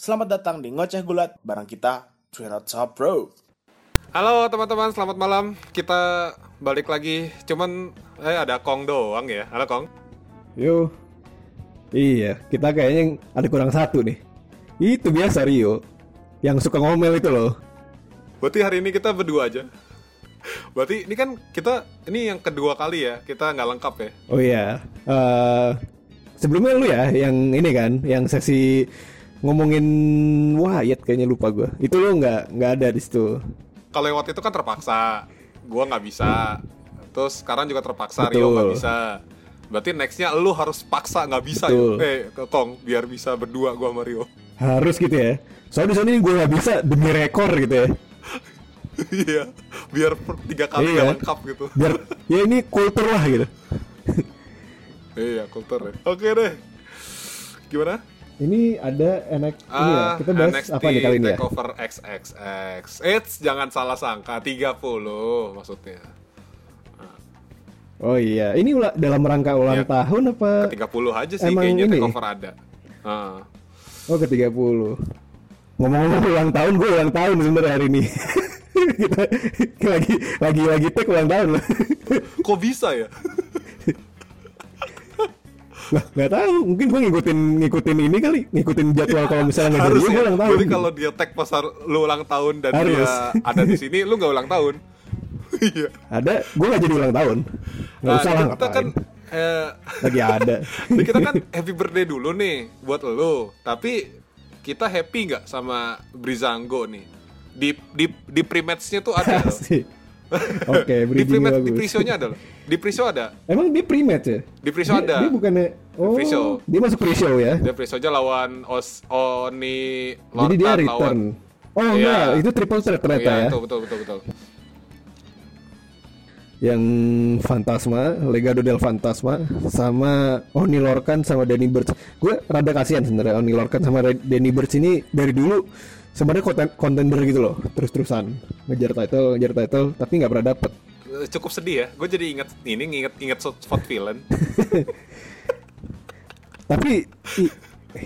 Selamat datang di Ngoceh Gulat bareng kita, Twinot Top Bro. Halo teman-teman, selamat malam. Kita balik lagi. Cuman eh ada Kong doang ya. Halo Kong. Yo. Iya, kita kayaknya ada kurang satu nih. Itu biasa Rio. Yang suka ngomel itu loh. Berarti hari ini kita berdua aja. Berarti ini kan kita ini yang kedua kali ya kita nggak lengkap ya. Oh iya. Eh sebelumnya lu ya yang ini kan, yang sesi ngomongin Wyatt kayaknya lupa gue. Itu lu nggak nggak ada di situ. Kalau waktu itu kan terpaksa, gua nggak bisa. Terus sekarang juga terpaksa Betul. Rio nggak bisa. Berarti nextnya lu harus paksa nggak bisa Betul. ya. Eh ke Kong biar bisa berdua gua sama Rio. Harus gitu ya. Soalnya di sana gue nggak bisa demi rekor gitu ya. Iya, biar tiga kali Iya. lengkap gitu. Biar ya ini kultur lah gitu. Iya, kultur ya. Oke deh. Gimana? Ini ada enak ini ya. Ah, Kita bahas NXT apa nih kali ini ya? Takeover XXX. Eits, jangan salah sangka 30 maksudnya. Oh iya, ini ula- dalam rangka ulang Iya. tahun apa? 30 aja sih Emang kayaknya ini? takeover ada. Ah. Oh ke 30 Ngomong-ngomong ulang tahun, gue ulang tahun sebenarnya hari ini Kita lagi lagi lagi take ulang tahun loh Kok bisa ya? Nggak tahu, mungkin gue ngikutin ngikutin ini kali Ngikutin jadwal kalau misalnya nggak jadi gue ya. ulang tahun Berarti kalau dia tag pasar lu ulang tahun dan Harus. dia ada di sini, lu nggak ulang tahun. Iya. Ada, gue nggak jadi ulang tahun Nggak Nah, usah lah kita kan eh, Lagi ada Jadi kita kan happy birthday dulu nih buat lo. Tapi kita happy nggak sama Brizango nih? Di di di pre-match-nya tuh ada loh. Oke, di bridging pre-match di pre-show-nya ada loh. Di pre-show ada. Emang dia pre-match ya? Di pre-show Dia- ada. Dia bukannya Oh, dia masuk pre-show ya? Dia pre-show-nya lawan Os Oni Jadi dia return lawan Oh Iya. enggak, itu triple threat ternyata Iya, ya betul betul betul betul. yang Fantasma, Legado del Fantasma, sama Oni Lorcan sama Danny Burch. Gue rada kasihan sebenarnya Oni Lorcan sama Danny Burch ini dari dulu sebenarnya konten- contender gitu loh, terus-terusan ngejar title, ngejar title, tapi nggak pernah dapet. Eh, Cukup sedih ya. Gue jadi inget ini inget inget spot villain. Tapi i-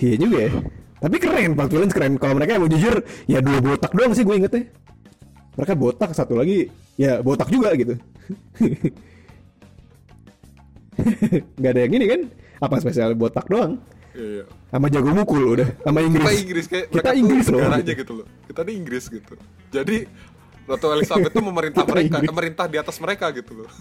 iya juga ya. Tapi keren, Pak Villains keren. Kalau mereka mau jujur, ya dua botak doang sih gue ingetnya. Mereka botak, satu lagi ya botak juga gitu. Gak ada yang ini kan? Apa spesial botak doang? Iya. Sama jago mukul udah, sama Inggris. Kita Inggris kayak Kita Inggris loh. negaranya gitu loh. Kita di Inggris gitu. Jadi Ratu Elizabeth tuh memerintah mereka, Inggris. memerintah di atas mereka gitu loh.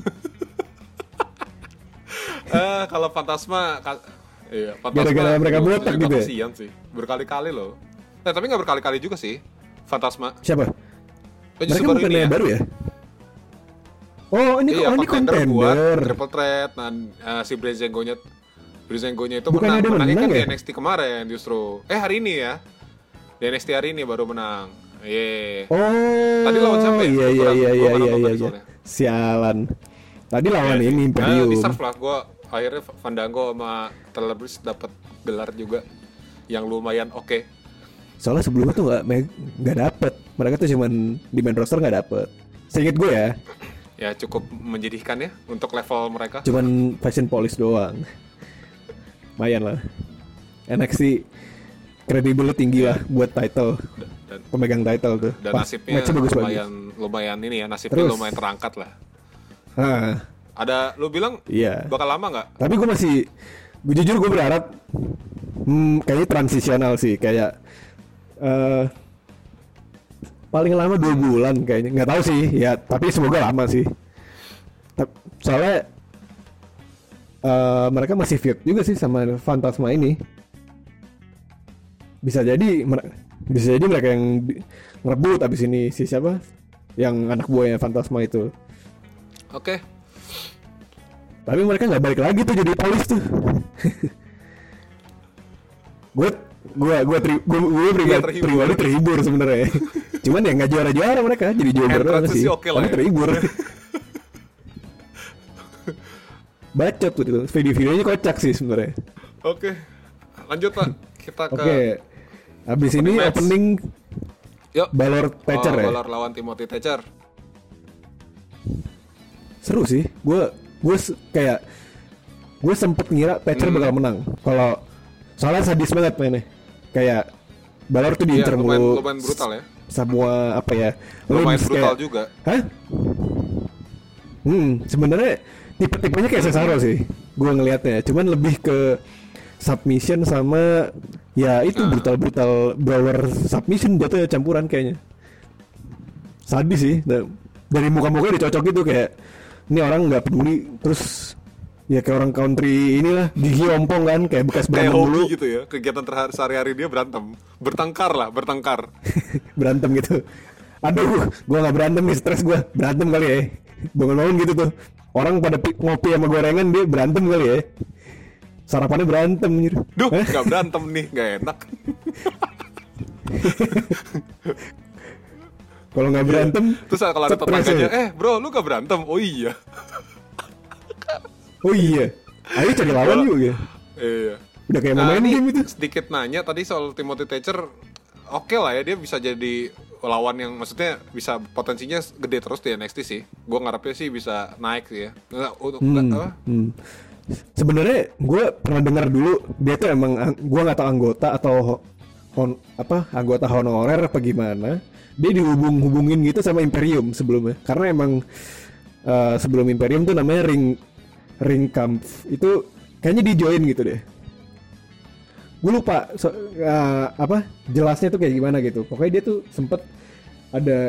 Eh kalau Fantasma ka- iya, Fantasma Gara-gara mereka botak juga gitu ya? sih. Berkali-kali loh. Eh tapi nggak berkali-kali juga sih. Fantasma. Siapa? Eh, Mereka ini ya. baru ya? Oh ini Iya, oh, ini contender buat triple threat dan eh, si Brezengo-nya Brezengo-nya itu Bukannya menang. Menangnya kan menang di ya? NXT kemarin justru. Eh hari ini ya. Di NXT hari ini baru menang. Iya. Oh. Tadi lawan siapa ya? Iya iya iya iya iya iya. iya. Sialan. Tadi lawan Iya ini sih. Imperium. Nah, deserve lah gue akhirnya Fandango sama Breeze dapat gelar juga yang lumayan oke. Soalnya sebelumnya tuh nggak me- nggak dapet. Mereka tuh cuman di main roster nggak dapet. Seinget gue ya, Ya cukup menjadikan ya untuk level mereka. cuman fashion polish doang. Lumayan lah. NXT kredibelnya tinggi lah buat title, Dan, pemegang title tuh. dan Pas nasibnya bagus lumayan lumayan ini ya nasibnya Terus. lumayan terangkat lah. Ah, Ada lu bilang iya. bakal lama nggak? Tapi gue masih, gue jujur gue berharap, hmm, kayaknya transisional sih, kayak eh paling lama dua bulan kayaknya, nggak tahu sih, ya tapi semoga lama sih. Soalnya eh, mereka masih fit juga sih sama Fantasma ini. Bisa jadi, bisa jadi mereka yang ngerebut abis ini si siapa? Yang anak buahnya Fantasma itu. Oke. Tapi mereka nggak balik lagi tuh jadi polis tuh. gue gue gue tri, gue gue pribadi, Iya, terhibur. pribadi terhibur sebenarnya. Cuman ya nggak juara juara mereka jadi juara doang Entrance sih. lah Tapi ya. terhibur. Bacot tuh itu. Video-videonya kocak sih sebenarnya. Oke. Lanjut Pak. Kita ke Oke. Abis ini match. opening Yuk. Balor Thatcher oh, ya. Balor lawan Timothy Thatcher. Seru sih. Gue gue kayak gue sempet ngira Thatcher Hmm. bakal menang. Kalau soalnya sadis banget mainnya. Kayak Balor tuh Iya, diincer mulu lumayan brutal ya. semua apa ya Lumayan brutal kayak- juga. Hah? Hmm, sebenarnya tipe-tipenya kayak Cesaro sih. Gua ngelihatnya, cuman lebih ke submission sama ya itu Ah. brutal-brutal brawler submission jatuhnya campuran kayaknya. Sadis sih. Da- Dari muka-mukanya dicocok gitu kayak ini orang nggak peduli terus ya kayak orang country inilah gigi ompong kan kayak bekas Kayak berantem hobi dulu gitu ya. Kegiatan sehari-hari dia berantem. Bertengkar lah, bertengkar. berantem gitu. Aduh, gua nggak berantem nih, stres gua. Berantem kali ya. Bangun-bangun gitu tuh. Orang pada pi- ngopi sama gorengan dia berantem kali ya. Sarapannya berantem gitu. Duh, nggak berantem nih, nggak enak. Kalau nggak berantem, Terus kalau ada tetangganya, ya. eh bro, lu gak berantem? Oh iya. Oh iya. Ayo cari lawan yuk ya. Iya. Udah kayak Nah, main game itu. sedikit nanya tadi soal Timothy Thatcher. Oke lah ya dia bisa jadi lawan yang maksudnya bisa potensinya gede terus di NXT sih. Gue ngarepnya sih bisa naik sih ya. Untuk nggak, apa? Hmm. Sebenarnya gue pernah dengar dulu dia tuh emang gue nggak tahu anggota atau ho- hon, apa anggota honorer apa gimana. Dia dihubung-hubungin gitu sama Imperium sebelumnya. Karena emang eh, sebelum Imperium tuh namanya Ring Ring Kampf itu kayaknya di join gitu deh. Gue lupa so- eh, apa jelasnya tuh kayak gimana gitu. Pokoknya dia tuh sempet ada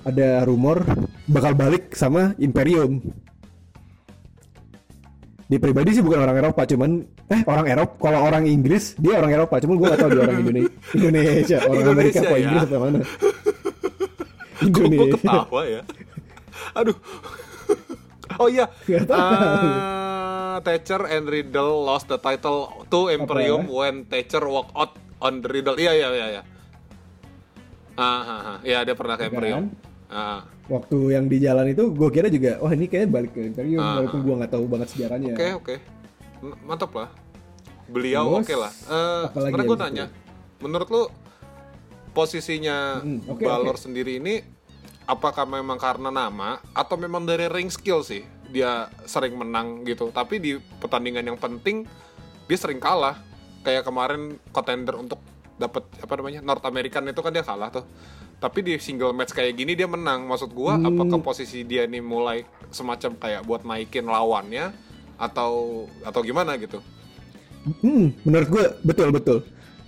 ada rumor bakal balik sama Imperium di pribadi sih bukan orang Eropa cuman eh orang Eropa kalau orang Inggris dia orang Eropa cuman gue gak tahu dia orang Indone- Indonesia orang Amerika Indonesia apa ya. Inggris apa mana gue Indonesia ketawa ya? Aduh. Oh iya, uh, Thatcher and Riddle lost the title to Imperium when Thatcher walk out on the Riddle. Iya iya iya. iya. Ah, ah, ah. Iya dia pernah ke Kan? Imperium. Ah. waktu yang di jalan itu gue kira juga wah ini kayaknya balik ke Imperium Ah. walaupun gue nggak tahu banget sejarahnya Oke oke, M- mantap lah. Beliau oke lah. Eh, apalagi sebenarnya yang gue nanya, menurut lu posisinya Hmm, oke, Balor oke. sendiri ini apakah memang karena nama atau memang dari ring skill sih dia sering menang gitu. Tapi di pertandingan yang penting dia sering kalah. Kayak kemarin contender untuk dapat apa namanya North American itu kan dia kalah tuh. Tapi di single match kayak gini dia menang. Maksud gua Hmm. apakah posisi dia nih mulai semacam kayak buat naikin lawannya atau atau gimana gitu? Hmm, menurut gue betul betul.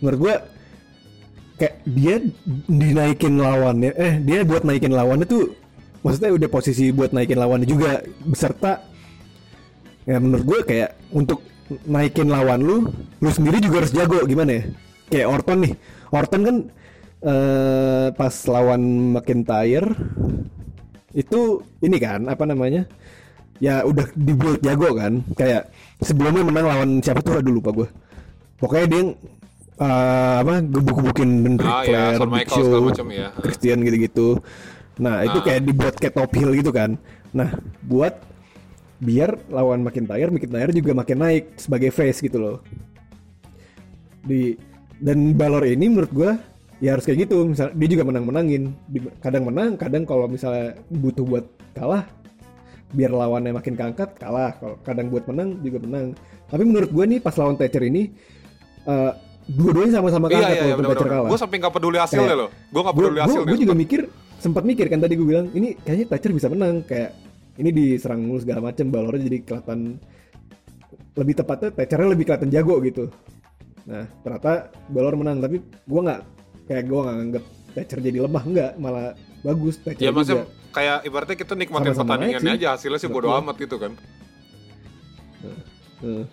Menurut gue kayak dia dinaikin lawannya, eh dia buat naikin lawannya tuh, maksudnya udah posisi buat naikin lawannya juga beserta. Ya menurut gue kayak untuk naikin lawan lu, lu sendiri juga harus jago gimana ya? Kayak Orton nih, Orton kan eh, pas lawan McIntyre itu ini kan apa namanya? ya udah dibuat jago kan kayak sebelumnya menang lawan siapa tuh aduh lupa gue pokoknya dia eh, apa gebuk-gebukin Ric Ah, ya, Flair, Big Michaels Show, segala macam ya. Christian gitu-gitu nah itu Ah. kayak dibuat kayak top heel gitu kan nah buat biar lawan McIntyre McIntyre juga makin naik sebagai face gitu loh di dan Balor ini menurut gue ya harus kayak gitu misal dia juga menang menangin kadang menang kadang kalau misalnya butuh buat kalah biar lawannya makin keangkat kalah kalau kadang buat menang juga menang tapi menurut gue nih pas lawan Thatcher ini eh, dua-duanya sama-sama Iya keangkat iya iya benar-benar. kalah Gue sampai nggak peduli hasilnya loh. Gue nggak gue peduli hasilnya. juga mikir sempat mikir kan tadi gue bilang ini kayaknya Thatcher bisa menang kayak ini diserang mulu segala macem balornya jadi kelihatan lebih tepatnya Thatchernya lebih kelihatan jago gitu nah ternyata Balor menang tapi gue nggak kayak gue nggak nganggap Thatcher jadi lemah nggak malah bagus Thatcher Ya maksudnya juga kayak ibaratnya kita nikmatin Sama-sama pertandingannya sih. aja hasilnya sih bodo amat gitu kan. Heeh.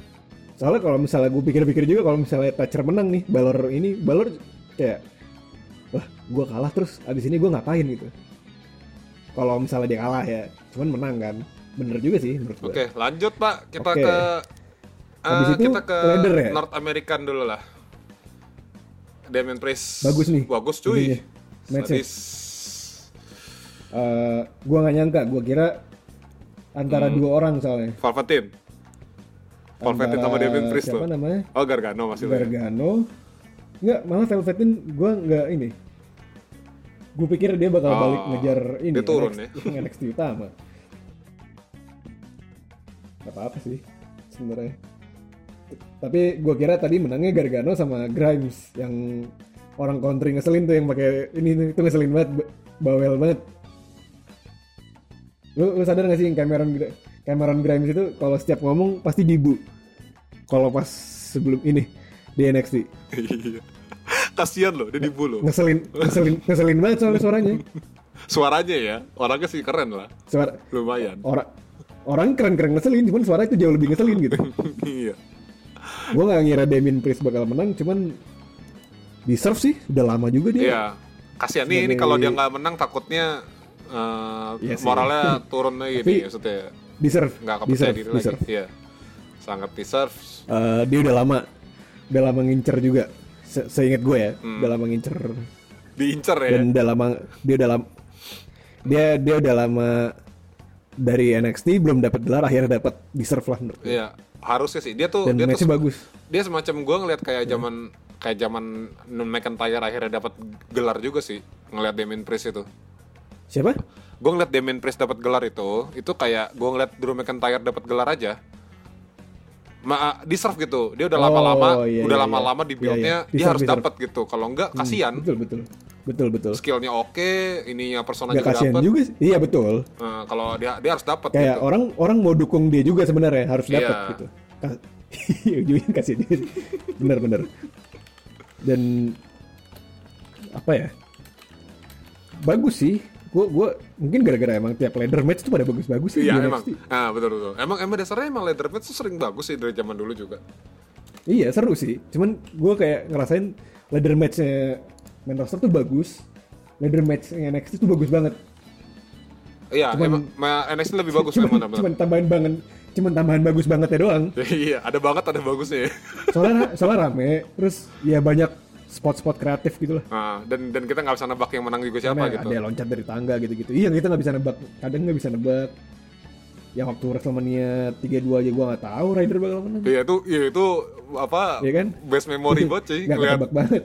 soalnya kalau misalnya gue pikir-pikir juga kalau misalnya Thatcher menang nih Balor ini Balor kayak gue kalah terus abis ini gue ngapain gitu kalau misalnya dia kalah ya cuman menang kan bener juga sih menurut gue Oke lanjut pak kita Oke. ke Habis eh, itu kita ke ladder ya? North American dulu lah. Damien Priest Bagus nih. Bagus cuy. Match-nya. Sadis. Eh, gua nggak nyangka, gua kira antara Hmm. dua orang soalnya. Velveteen. Velveteen sama Damien Priest siapa tuh. namanya? Oh Gargano masih. Gargano. Enggak, malah Velveteen gua nggak ini. Gue pikir dia bakal Oh, balik ngejar ini dia turun NXT, ya. NXT utama. Gak apa-apa sih sebenarnya. Tapi gua kira tadi menangnya Gargano sama Grimes yang orang country ngeselin tuh yang pakai ini itu ngeselin banget ba- bawel banget lu lu sadar gak sih yang Cameron Cameron Grimes itu kalau setiap ngomong pasti dibu kalau pas sebelum ini di NXT Iya. Kasian loh, dia dibu loh. ngeselin ngeselin ngeselin banget soalnya suaranya Suaranya ya, orangnya sih keren lah. suara Lumayan. orang orang keren-keren ngeselin cuman suara itu jauh lebih ngeselin gitu iya. gue nggak ngira Damien Priest bakal menang cuman deserve sih udah lama juga dia Iya. Kasian nih ini kalau dia nggak menang takutnya eh, Iya moralnya turun lagi Tapi- nih maksudnya deserve nggak kepercaya deserve, diri deserve. lagi. Iya. Sangat deserve. Eh, dia udah lama udah lama ngincer juga Se seingat gue ya Hmm. udah lama ngincer Diincer ya. dan udah lama dia udah lama dia dia udah lama dari NXT belum dapat gelar akhirnya dapat deserve lah menurut gue. Iya. Harusnya sih dia tuh dan dia matchnya tuh bagus dia semacam gua ngeliat kayak zaman kayak zaman McIntyre akhirnya dapat gelar juga sih ngeliat Damien Priest itu. siapa Gue ngeliat Damien Priest dapat gelar itu, itu kayak gue ngeliat Drew McIntyre dapat gelar aja. Ma deserve gitu. Dia udah Oh, lama-lama, iya, udah iya, lama-lama iya. di Iya, build-nya iya. dia Deserve, harus dapat gitu. Kalau enggak kasihan. betul betul betul betul Skillnya oke, ininya persona juga kasihan dapat. juga sih. iya betul Nah, kalau dia dia harus dapat kayak gitu. orang orang mau dukung dia juga sebenarnya harus dapat Iya. gitu ujungnya kasih dia bener-bener dan apa ya bagus sih gua gua mungkin gara-gara emang tiap ladder match tuh pada bagus-bagus sih Iya emang. NXT. Ah betul betul. Emang emang dasarnya emang leather match tuh sering bagus sih dari zaman dulu juga. iya seru sih cuman gua kayak ngerasain ladder matchnya main roster tuh bagus ladder matchnya NXT tuh bagus banget Iya, Cuman- emang ma- NXT lebih bagus cuman, benar. cuman tambahan banget cuman tambahan bagus banget ya doang Iya, ada banget ada bagusnya. ya. soalnya soalnya rame terus ya banyak spot-spot kreatif gitu lah Nah, dan dan kita nggak bisa nebak yang menang juga siapa Karena gitu. ada yang loncat dari tangga gitu-gitu iya kita nggak bisa nebak kadang nggak bisa nebak yang waktu Wrestlemania 32 aja gua nggak tahu Ryder bakal menang Iya itu, iya itu apa? Iya kan? Best memory buat sih ngeliat. ketebak banget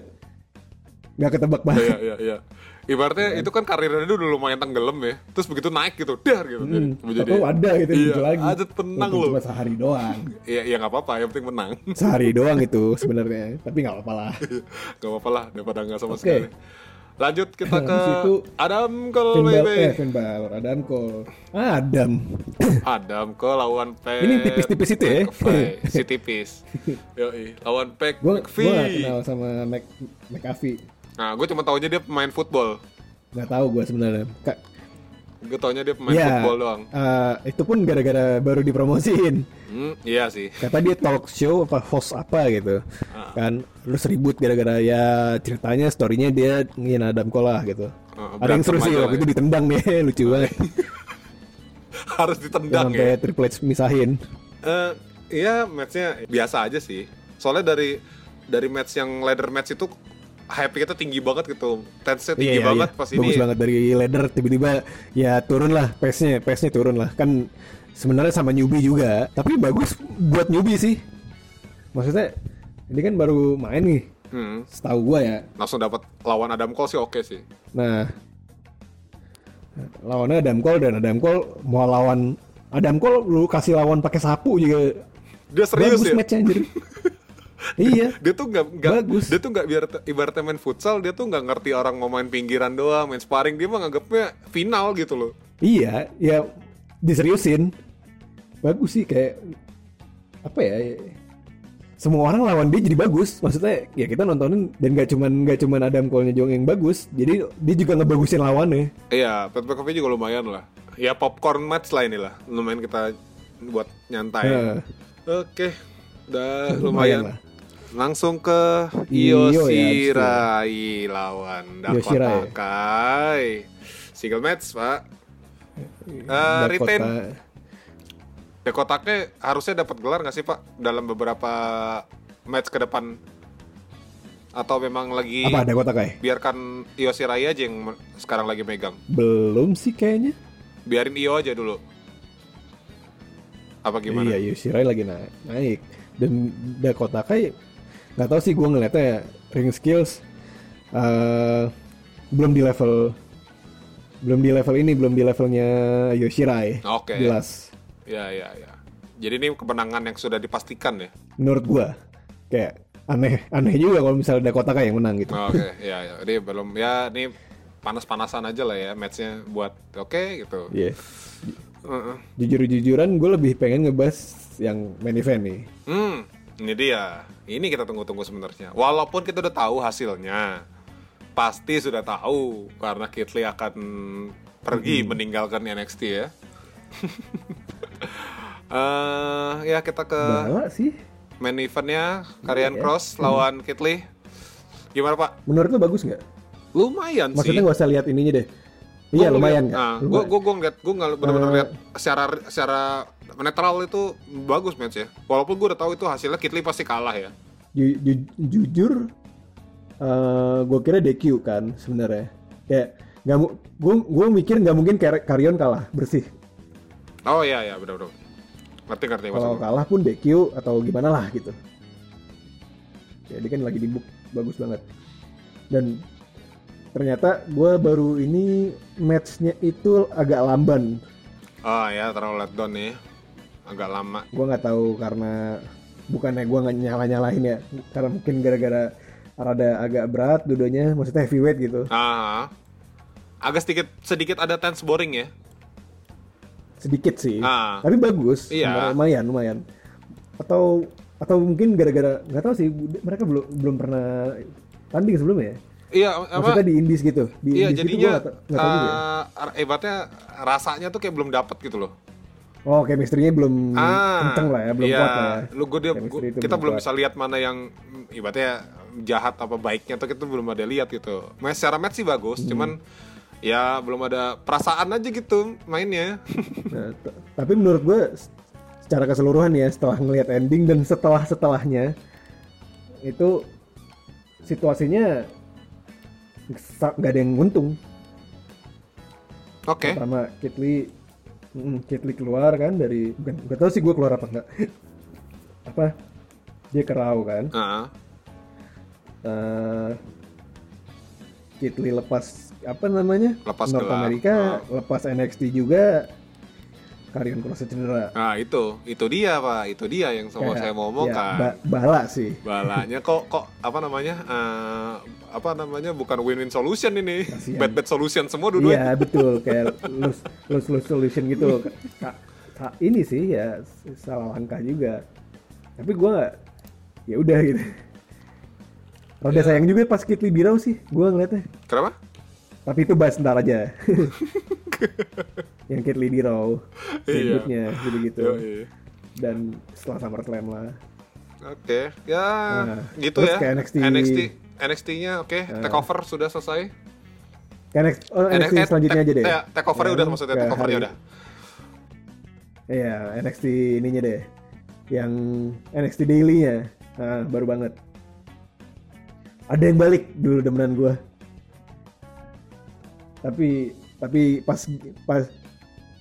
nggak ketebak banget Iya iya iya. Ibaratnya itu kan karirnya dulu lumayan tenggelam ya. Terus begitu naik gitu, dar gitu. Hmm, jadi, ada gitu iya, muncul lagi Ada tenang loh. cuma sehari doang Iya iya nggak apa-apa, yang penting menang. sehari doang itu sebenarnya tapi nggak apa-apa lah gak apa-apa lah daripada nggak sama Oke. sekali. Lanjut kita ke Habis itu, Adam Cole Finn baby. eh Finn Balor, Adam Cole, Adam. Adam Cole lawan Pat. Ini tipis-tipis itu ya? Si tipis. Yoi, lawan Pat Gue gak kenal sama Mac McAfee, Nah, gue cuma taunya dia pemain football. nggak tahu gue sebenarnya. Kak, Gue taunya dia pemain ya, football doang. eh, itu pun gara-gara baru dipromosiin. Hmm, iya sih. Kata dia talk show apa host apa gitu, kan. Terus ribut gara-gara ya ceritanya storynya dia ngin Adam Cole lah gitu. Oh, Ada yang seru sih waktu lah itu ditendang deh, lucu banget. Harus ditendang sampai ya. Triple H misahin. Eh, iya, matchnya biasa aja sih. Soalnya dari dari match yang ladder match itu hype kita tinggi banget gitu. Tense-nya tinggi banget pas ini. Iya, Bagus banget dari ladder tiba-tiba ya turun lah pace-nya, pace-nya turun lah. Kan sebenarnya sama newbie juga, tapi bagus buat newbie sih. Maksudnya ini kan baru main nih, Hmm, setahu gua ya. langsung dapat lawan Adam Cole sih oke sih. Nah, lawannya Adam Cole dan Adam Cole mau lawan Adam Cole lu kasih lawan pakai sapu juga Dia serius bagus ya. match anjir. iya. Dia tuh nggak Bagus. dia tuh nggak biar ibaratnya main futsal dia tuh nggak ngerti orang mau main pinggiran doang, main sparring dia mah nganggapnya final gitu loh. Iya, ya diseriusin. Bagus sih kayak apa ya? Semua orang lawan dia jadi bagus. Maksudnya ya kita nontonin dan gak cuman gak cuman Adam Cole-nya yang bagus. Jadi dia juga ngebagusin lawannya. Iya, Pat McAfee juga lumayan lah. Ya popcorn match lah inilah, lumayan kita buat nyantai. Nah, Oke, udah Lumayan lumayan. lah. Langsung ke Io Io ya, abis itu. Shirai lawan Io Shirai. Dakota Kai. Single match, Pak. Eh, retain Dakota- Kai harusnya dapat gelar nggak sih, Pak? Dalam beberapa match ke depan atau memang lagi apa Kai? biarkan Io Shirai aja yang sekarang lagi megang. Belum sih kayaknya. Biarin Io aja dulu. Apa gimana? Iya, Yoshirai lagi naik. naik. Dan Dakota Kai nggak tahu sih gue ngeliatnya ya, ring skills eh belum di level belum di level ini, belum di levelnya Yoshirai. Oke. Jelas. Ya, ya, ya. Jadi ini kemenangan yang sudah dipastikan ya. Menurut gua kayak aneh aneh juga kalau misalnya ada Kotaka yang menang gitu. Oke, ya, ya. Ini belum ya ini panas-panasan aja lah ya matchnya buat oke gitu. Iya. Heeh. Jujur-jujuran gue lebih pengen ngebahas yang main event nih. Hmm, ini dia. Ini kita tunggu-tunggu sebenarnya. Walaupun kita udah tahu hasilnya, pasti sudah tahu karena Kitli akan pergi meninggalkan NXT ya. Eh, ya kita ke Bala sih. main eventnya Karyan Iya. Cross lawan Kitli. Gimana Pak? Menurut lu bagus nggak? Lumayan Maksudnya sih. nggak usah lihat ininya deh. Iya lumayan? Nah, gue gue gue ngeliat gue nggak benar-benar Eh. lihat secara secara netral itu bagus match ya. Walaupun gue udah tahu itu hasilnya Kitli pasti kalah ya. Ju- ju- jujur, gue kira DQ kan sebenarnya. Kayak nggak mu, gue gue mikir nggak mungkin Kar- Karyon kalah bersih. Oh iya iya benar-benar. Ngerti ngerti Kalau kalah pun DQ atau gimana lah gitu. Ya dia kan lagi di book bagus banget. Dan ternyata gue baru ini matchnya itu agak lamban. Oh ya terlalu let down nih. Agak lama. Gue nggak tahu karena bukannya gue nggak nyala nyalahin ya, karena mungkin gara-gara rada agak berat dudonya, maksudnya heavyweight gitu. Ah. Agak sedikit sedikit ada tense boring ya. sedikit sih Ah. tapi bagus Iya. lumayan lumayan atau atau mungkin gara-gara nggak tahu sih mereka belum belum pernah tanding sebelumnya ya Iya apa? maksudnya di indies gitu di Iya indies gitu jadinya nggak tahu- nggak tahu juga ya. eh, hebatnya rasanya tuh kayak belum dapet gitu loh. oh chemistry-nya belum ah, kenceng lah ya belum iya. kuat lah ya Lu gue dia gua- kita belum kuat. bisa lihat mana yang ibaratnya jahat apa baiknya tuh kita belum ada lihat gitu. Mas secara match sih bagus, Hmm. cuman ya belum ada perasaan aja gitu mainnya. Nah, tapi menurut gue secara keseluruhan ya setelah ngelihat ending dan setelah setelahnya itu situasinya nggak ada yang untung Oke. pertama Kitli mm, Kitli keluar kan dari bukan nggak tahu sih gue keluar apa enggak apa dia kerau kan Ah, Eh, Kitli lepas apa namanya Lepas North. America Oh. lepas NXT juga Karyon Cross cedera Nah itu, itu dia pak, itu dia yang semua Kayak, saya mau ya, omongkan. ba- bala sih Balanya kok kok apa namanya? eh, apa namanya? Bukan win-win solution ini, bad-bad solution semua dua-duanya. Iya betul kayak lose, lose lose solution gitu. Ka- ka- ini sih ya salah langkah juga. Tapi gue ya udah gitu. Rada Ya. sayang juga pas Kitli Birau sih, gue ngeliatnya. Kenapa? Tapi itu bahas ntar aja. Yang Kitli Birau, Iya. tribute-nya gitu-gitu. Yoi. Dan setelah SummerSlam lah. Oke, ya Nah, gitu terus ya. ke NXT. NXT, NXT-nya oke, takeover sudah selesai. Ke NXT, oh, NXT eh, selanjutnya aja deh. take- Takeover-nya Yang udah maksudnya, ke takeover-nya udah. Iya, NXT ininya deh. Yang NXT Daily-nya. Nah, baru banget. Ada yang balik dulu demenan gua. Tapi tapi pas pas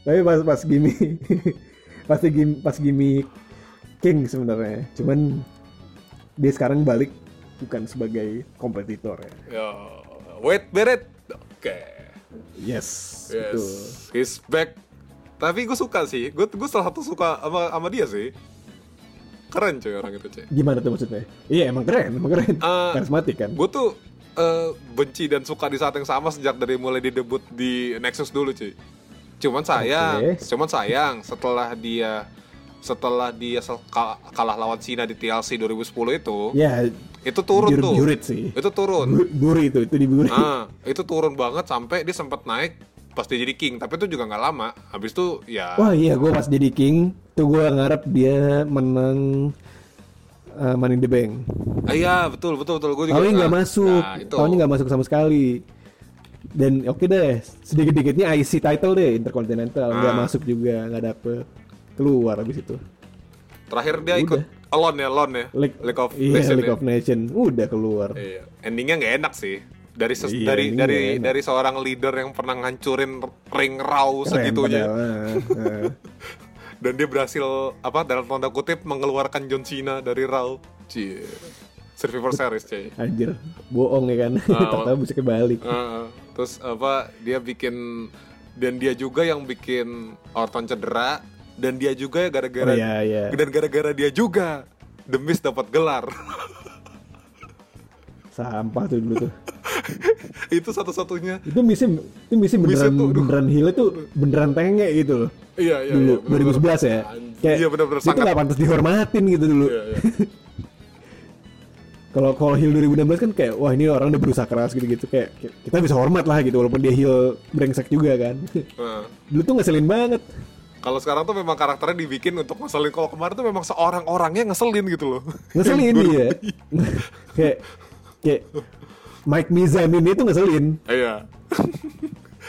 tapi pas pas gimmick pasti gim pas gimmick King sebenarnya. Cuman dia sekarang balik bukan sebagai kompetitor ya. Ya, wait Beret. Oke. Yes, Yes, betul. he's back. Tapi gue suka sih, gue gue salah satu suka sama sama dia sih. Keren cuy orang itu cuy. Gimana tuh maksudnya? Iya, emang keren, emang keren. Eh, Karismatik kan. Gue tuh eh, benci dan suka di saat yang sama sejak dari mulai di debut di Nexus dulu cuy. Cuman sayang, Oke. cuman sayang setelah dia setelah dia kalah lawan Cina di TLC 2010 itu, Ya, itu turun jur- tuh. jurit sih. Itu turun. Bu- buri itu itu diburi Ah, itu turun banget sampai dia sempat naik pas dia jadi king, tapi itu juga nggak lama. Habis itu ya wah iya gue pas jadi king tuh gue ngarep dia menang uh, Money in the Bank Ah, iya betul betul betul gue juga. tapi nggak nah, masuk Nah, itu. tahunnya nggak masuk sama sekali dan oke deh sedikit sedikitnya IC title deh Intercontinental nggak Ah. masuk juga nggak dapet keluar habis itu Terakhir dia Udah. ikut alone ya, alone ya. League, League of iya, Legends League ya. of Nation udah keluar Iya. Endingnya nggak enak sih. Dari ses- Iya, dari dari nggak enak. dari seorang leader yang pernah ngancurin ring raw Keren segitunya padahal, ah, ah. Dan dia berhasil apa dalam tanda kutip mengeluarkan John Cena dari raw. Cie. Survivor Series, cuy. anjir bohong ya kan Ah, ternyata bisa kebalik Heeh. terus apa dia bikin dan dia juga yang bikin Orton cedera dan dia juga gara-gara Oh, iya, iya. dan gara-gara dia juga The Miz dapat gelar sampah tuh dulu tuh. itu satu-satunya itu misi itu misi Misi beneran tuh, aduh. beneran heal itu beneran tenge gitu loh. iya iya dulu iya, bener-bener. 2011 ya. Anjir, iya benar-benar dia tuh sangat gak pantas dihormatin gitu dulu. iya, iya. Kalau kalau heal 2016 kan kayak wah ini orang udah berusaha keras gitu-gitu kayak kayak kita bisa hormat lah gitu walaupun dia heal brengsek juga kan. Nah, dulu tuh ngeselin banget. kalau sekarang tuh memang karakternya dibikin untuk ngeselin kalau kemarin tuh memang seorang orangnya ngeselin gitu loh Ngeselin dia. kayak kayak Mike Mizanin itu ngeselin. iya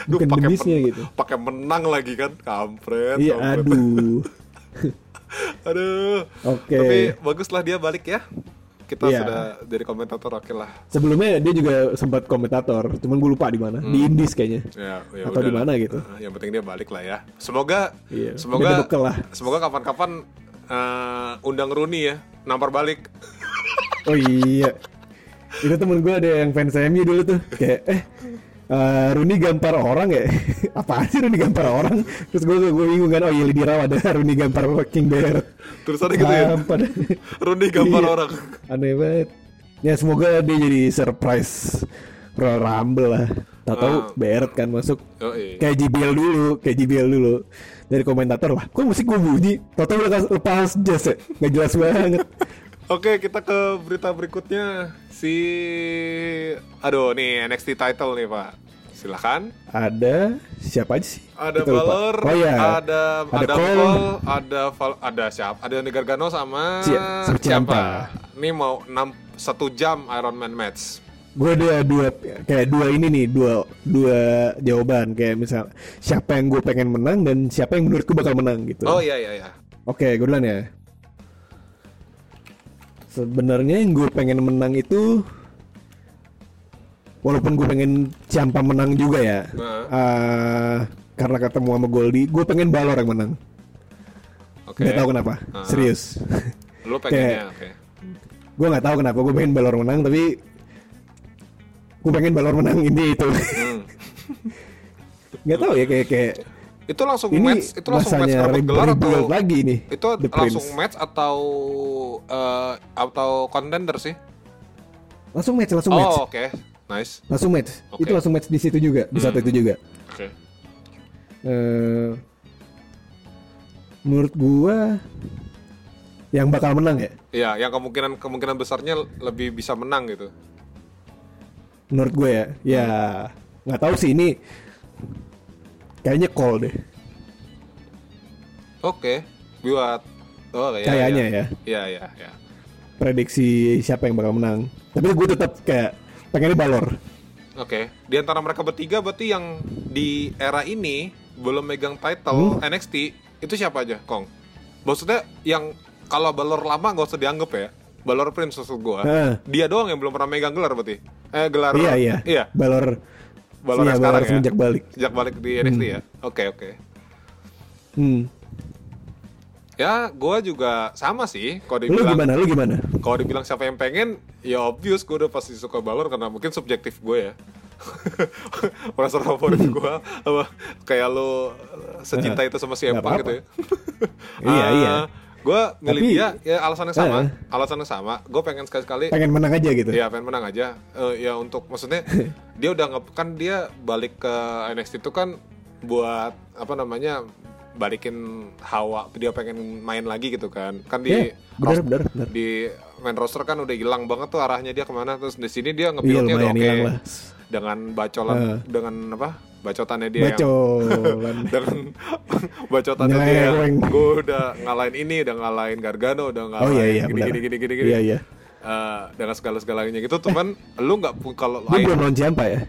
Duh, Bukan pakai demisnya gitu. pakai menang lagi kan kampret Iya kampret. aduh. aduh Oke. tapi bagus lah dia balik ya kita Iya. sudah jadi komentator oke lah Sebelumnya dia juga sempat komentator, cuman gue lupa di mana. Di Indies kayaknya. ya, ya Atau di mana gitu. Nah, yang penting dia balik lah ya semoga Iya, semoga lah. semoga kapan-kapan eh, undang Rooney ya nampar balik Oh iya. Itu temen gue ada yang fans MU dulu tuh. Kayak eh eh Rooney gampar orang ya? Apaan sih Rooney gampar orang? Terus gue gue bingung kan. Oh iya Lidi Rawa ada Rooney gampar King Bear. terus ada gitu ya Gampar. Rooney gambar Iya. orang Aneh banget. Ya semoga dia jadi surprise Royal Rumble lah. Tahu-tahu Ah. Barrett kan masuk oh, iya. kayak JBL dulu, kayak JBL dulu dari komentator lah. Kok musik gue bunyi? Tahu-tahu udah lepas jazz ya? Gak jelas banget. Oke, kita ke berita berikutnya. Si Aduh, nih NXT title nih, Pak. Silahkan. Ada siapa aja sih? Ada. Valor, Oh iya. ada Ada ada Cole. Cole, ada Val, ada siapa? Ada Johnny Gargano sama Si- sama siapa? Ini mau 6 1 jam Iron Man match. Gue ada dua kayak dua ini nih, dua dua jawaban kayak misal siapa yang gue pengen menang dan siapa yang menurutku bakal menang gitu. Oh iya iya iya. Oke, gue duluan ya. Sebenarnya yang gue pengen menang itu walaupun gue pengen Ciampa menang juga ya. Nah. eh, karena ketemu sama Goldie, gue pengen Balor yang menang. Oke. Gak tahu kenapa, Ah. serius. Lu pengennya, oke. gue nggak tahu kenapa gue pengen Balor menang, tapi gue pengen Balor menang ini itu. Hmm. Nggak tahu ya kayak kayak Itu langsung ini match, itu langsung match re- gelar atau lagi nih. itu The langsung Prince. match atau eh, atau contender sih? Langsung match, langsung match, Oh, oke. Nice. langsung match. Oke. Itu langsung match di situ juga, di satu Hmm. itu juga. Oke. Eh, menurut gua yang bakal menang ya. Iya, yang kemungkinan kemungkinan besarnya lebih bisa menang gitu. Menurut gue ya, ya nggak tahu sih ini kayaknya call deh. Oke, buat oh ya, Kayaknya ya. Iya, iya, iya. Prediksi siapa yang bakal menang. Tapi gue tetap kayak pengennya Balor. Oke, di antara mereka bertiga berarti yang di era ini belum megang title Hmm? NXT itu siapa aja, Kong? Maksudnya yang kalau Balor lama nggak usah dianggap ya. Balor Prince maksud gua. Heeh. Dia doang yang belum pernah megang gelar berarti. Eh gelar Iya iya. Iya, Balor. Balor iya, sekarang ya. semenjak balik. Sejak balik di NXT ya. Oke, oke. Hmm. Ya, gua juga sama sih kalau Lu dibilang gimana? Lu gimana? kalau dibilang siapa yang pengen ya obvious gue udah pasti suka Balor karena mungkin subjektif gue ya merasa favorit gue apa kayak lo secinta itu sama si Nggak Empang apa-apa. gitu ya Iya, iya. Gue milih Tapi- dia ya alasannya sama Eh. alasannya sama gue pengen sekali-sekali Pengen menang aja gitu. ya pengen menang aja Eh, ya untuk maksudnya dia udah nge kan dia balik ke NXT itu kan buat apa namanya balikin hawa dia pengen main lagi gitu kan kan di Iya, benar, ros- benar, benar. di main roster kan udah hilang banget tuh arahnya dia ke mana terus di sini dia Iya nge-buildnya udah lumayan oke lah. dengan bacolan Eh. dengan apa bacotannya dia yang Bacolan. dengan bacotannya dia yang gue udah ngalahin ini udah ngalahin Gargano udah Oh ngalahin iya iya gini, gini gini gini gini Iya iya. Eh, dengan segala segalanya gitu teman lu nggak pu- kalau Lu belum lawan Ciampa ya?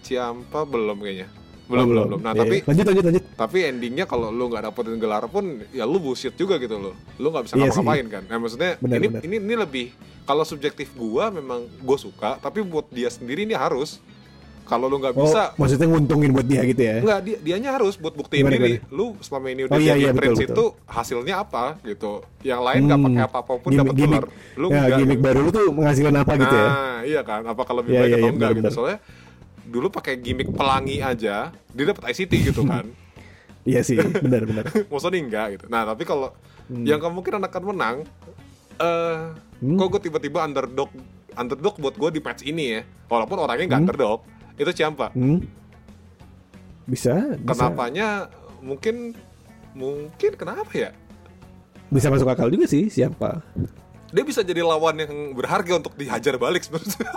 Ciampa belum kayaknya belum Oh, belum belum nah Iya, tapi iya. lanjut lanjut lanjut. tapi endingnya kalau lu nggak dapetin gelar pun ya lu bullshit juga gitu loh lu nggak bisa Iya ngapa-ngapain kan nah maksudnya Benar, ini benar. ini ini lebih kalau subjektif gua memang gua suka tapi buat dia sendiri ini harus kalau lu nggak Oh, bisa maksudnya nguntungin buat dia gitu ya? Enggak, dia dianya harus buat buktiin Gimana, diri. gimana? Lu selama ini udah Oh, iya, iya, betul, Prince betul. itu hasilnya apa gitu. Yang lain nggak Hmm. pakai apa-apapun Gimmick- dapat gimmick- Lu ya, enggak. gimmick gitu. baru lu tuh menghasilkan apa gitu ya? Nah, iya kan? Apakah lebih Iya, baik iya, atau iya, enggak gitu. benar-benar. Soalnya dulu pakai gimmick pelangi aja, dia dapat ICT gitu kan. Iya sih, benar benar. Maksudnya enggak gitu. Nah, tapi kalau Hmm. yang kemungkinan akan menang eh kok gue tiba-tiba underdog underdog buat gue di match ini ya. Walaupun orangnya nggak underdog. Itu siapa? Hmm. Bisa, bisa. Kenapanya mungkin mungkin kenapa ya? Bisa masuk akal juga sih siapa. Dia bisa jadi lawan yang berharga untuk dihajar balik sebenarnya.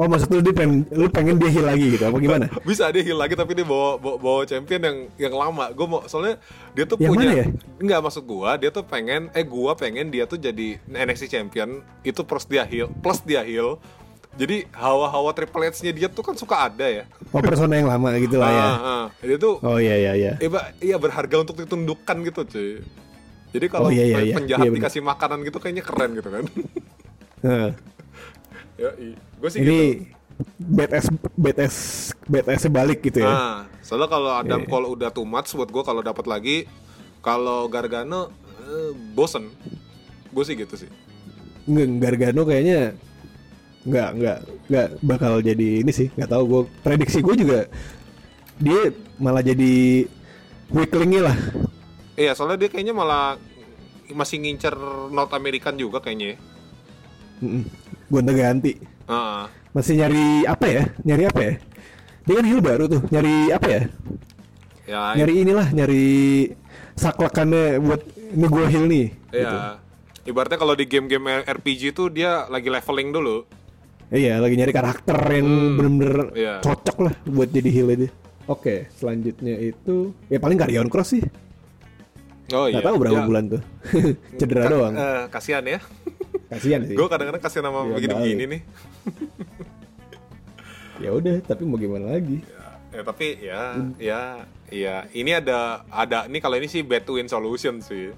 Oh maksud lu dia pengen, lu pengen dia heal lagi gitu apa gimana? bisa dia heal lagi tapi dia bawa bawa, bawa champion yang yang lama. Gue mau soalnya dia tuh Yang punya mana ya? Enggak maksud gua, dia tuh pengen eh gua pengen dia tuh jadi NXT champion itu plus dia heal, plus dia heal. Jadi hawa-hawa Triple H-nya dia tuh kan suka ada ya. Oh persona yang lama gitu lah ya. Ah, ah. Dia tuh Oh iya iya iya. iya, iya berharga untuk ditundukkan gitu cuy. Jadi kalau Oh, iya, iya, iya. penjahat Iya, bener. dikasih makanan gitu kayaknya keren gitu kan. Heeh. ya, gue sih Ini gitu. BTS BTS BTS balik gitu ya. Nah, soalnya kalau Adam Iya. Cole udah too much buat gue kalau dapat lagi, kalau Gargano eh, bosen. Gue sih gitu sih. Nggak, Gargano kayaknya nggak nggak nggak bakal jadi ini sih nggak tahu. Gue prediksi gue juga dia malah jadi weaklingnya lah. Iya, soalnya dia kayaknya malah masih ngincer North American juga kayaknya. ya. gonta ganti. Ah, masih nyari apa ya? Nyari apa ya? Dia kan heal baru tuh nyari apa ya? Ya, nyari inilah nyari saklakannya buat ini gue heal nih ya. Ibaratnya kalau di game-game RPG tuh dia lagi leveling dulu. Iya lagi nyari karakter yang bener-bener iya. cocok lah buat jadi heal aja oke selanjutnya itu ya paling Karrion Cross sih Oh nggak tahu berapa Ya, bulan tuh cedera ka- doang eh, kasihan ya. kasihan sih Gue kadang-kadang kasihan sama Iya, begini-begini nih. ya udah tapi mau gimana lagi Ya, tapi ya, ya, ya. Ini ada, ada. Ini kalau ini sih bad to win solution sih.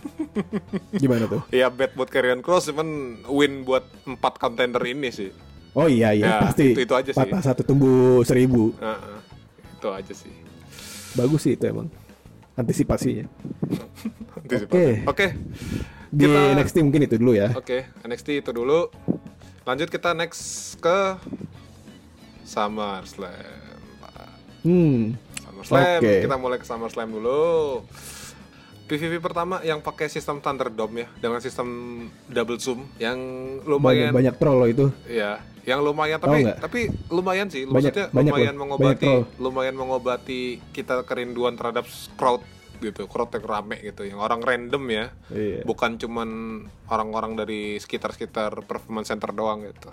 gimana tuh Ya bad buat Karrion Cross, cuman win buat empat contender ini sih. oh iya iya Ya, pasti itu- itu aja sih. patah satu tumbuh seribu Heeh. itu aja sih. bagus sih itu emang antisipasinya Antisipasi. Oke. di Kita- NXT mungkin itu dulu ya Oke, NXT itu dulu. Lanjut kita next ke SummerSlam. hmm SummerSlam. Oke. Kita mulai ke SummerSlam dulu. PVP pertama yang pakai sistem Thunderdome ya, dengan sistem double zoom yang banyak lumayan banyak troll loh itu ya, yang lumayan tapi tapi lumayan sih, Banyak- maksudnya banyak lumayan loh, mengobati banyak lumayan mengobati kita kerinduan terhadap crowd gitu, crowd yang rame gitu, yang orang random ya. Iya. Bukan cuman orang-orang dari sekitar-sekitar performance center doang gitu.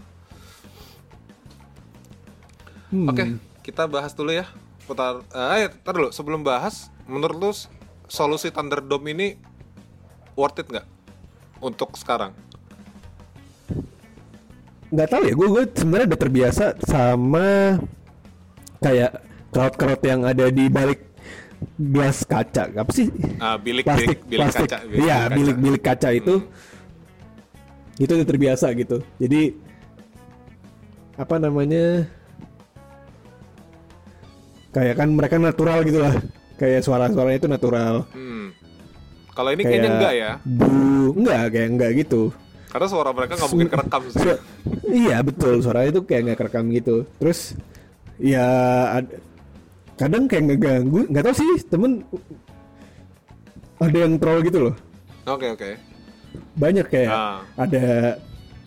Hmm. Oke, kita bahas dulu ya. Putar eh tar dulu sebelum bahas, menurut lu solusi Thunderdome ini worth it nggak? Untuk sekarang? nggak tahu ya gue gue sebenarnya udah terbiasa sama kayak crowd crowd yang ada di balik gelas kaca. Apa sih? Ah, bilik plastik bilik, bilik plastik. kaca. iya kaca. bilik bilik kaca itu. Itu udah terbiasa gitu. Jadi apa namanya? Kayak kan mereka natural gitu lah kayak suara-suaranya itu natural Hmm. Kalau ini kayak kayaknya enggak ya. bu enggak kayak enggak gitu Karena suara mereka nggak mungkin kerekam sih. Iya betul suaranya itu kayak nggak kerekam gitu terus ya ad- kadang kayak ngeganggu nggak tahu sih temen ada yang troll gitu loh Oke oke. banyak kayak Ah. ada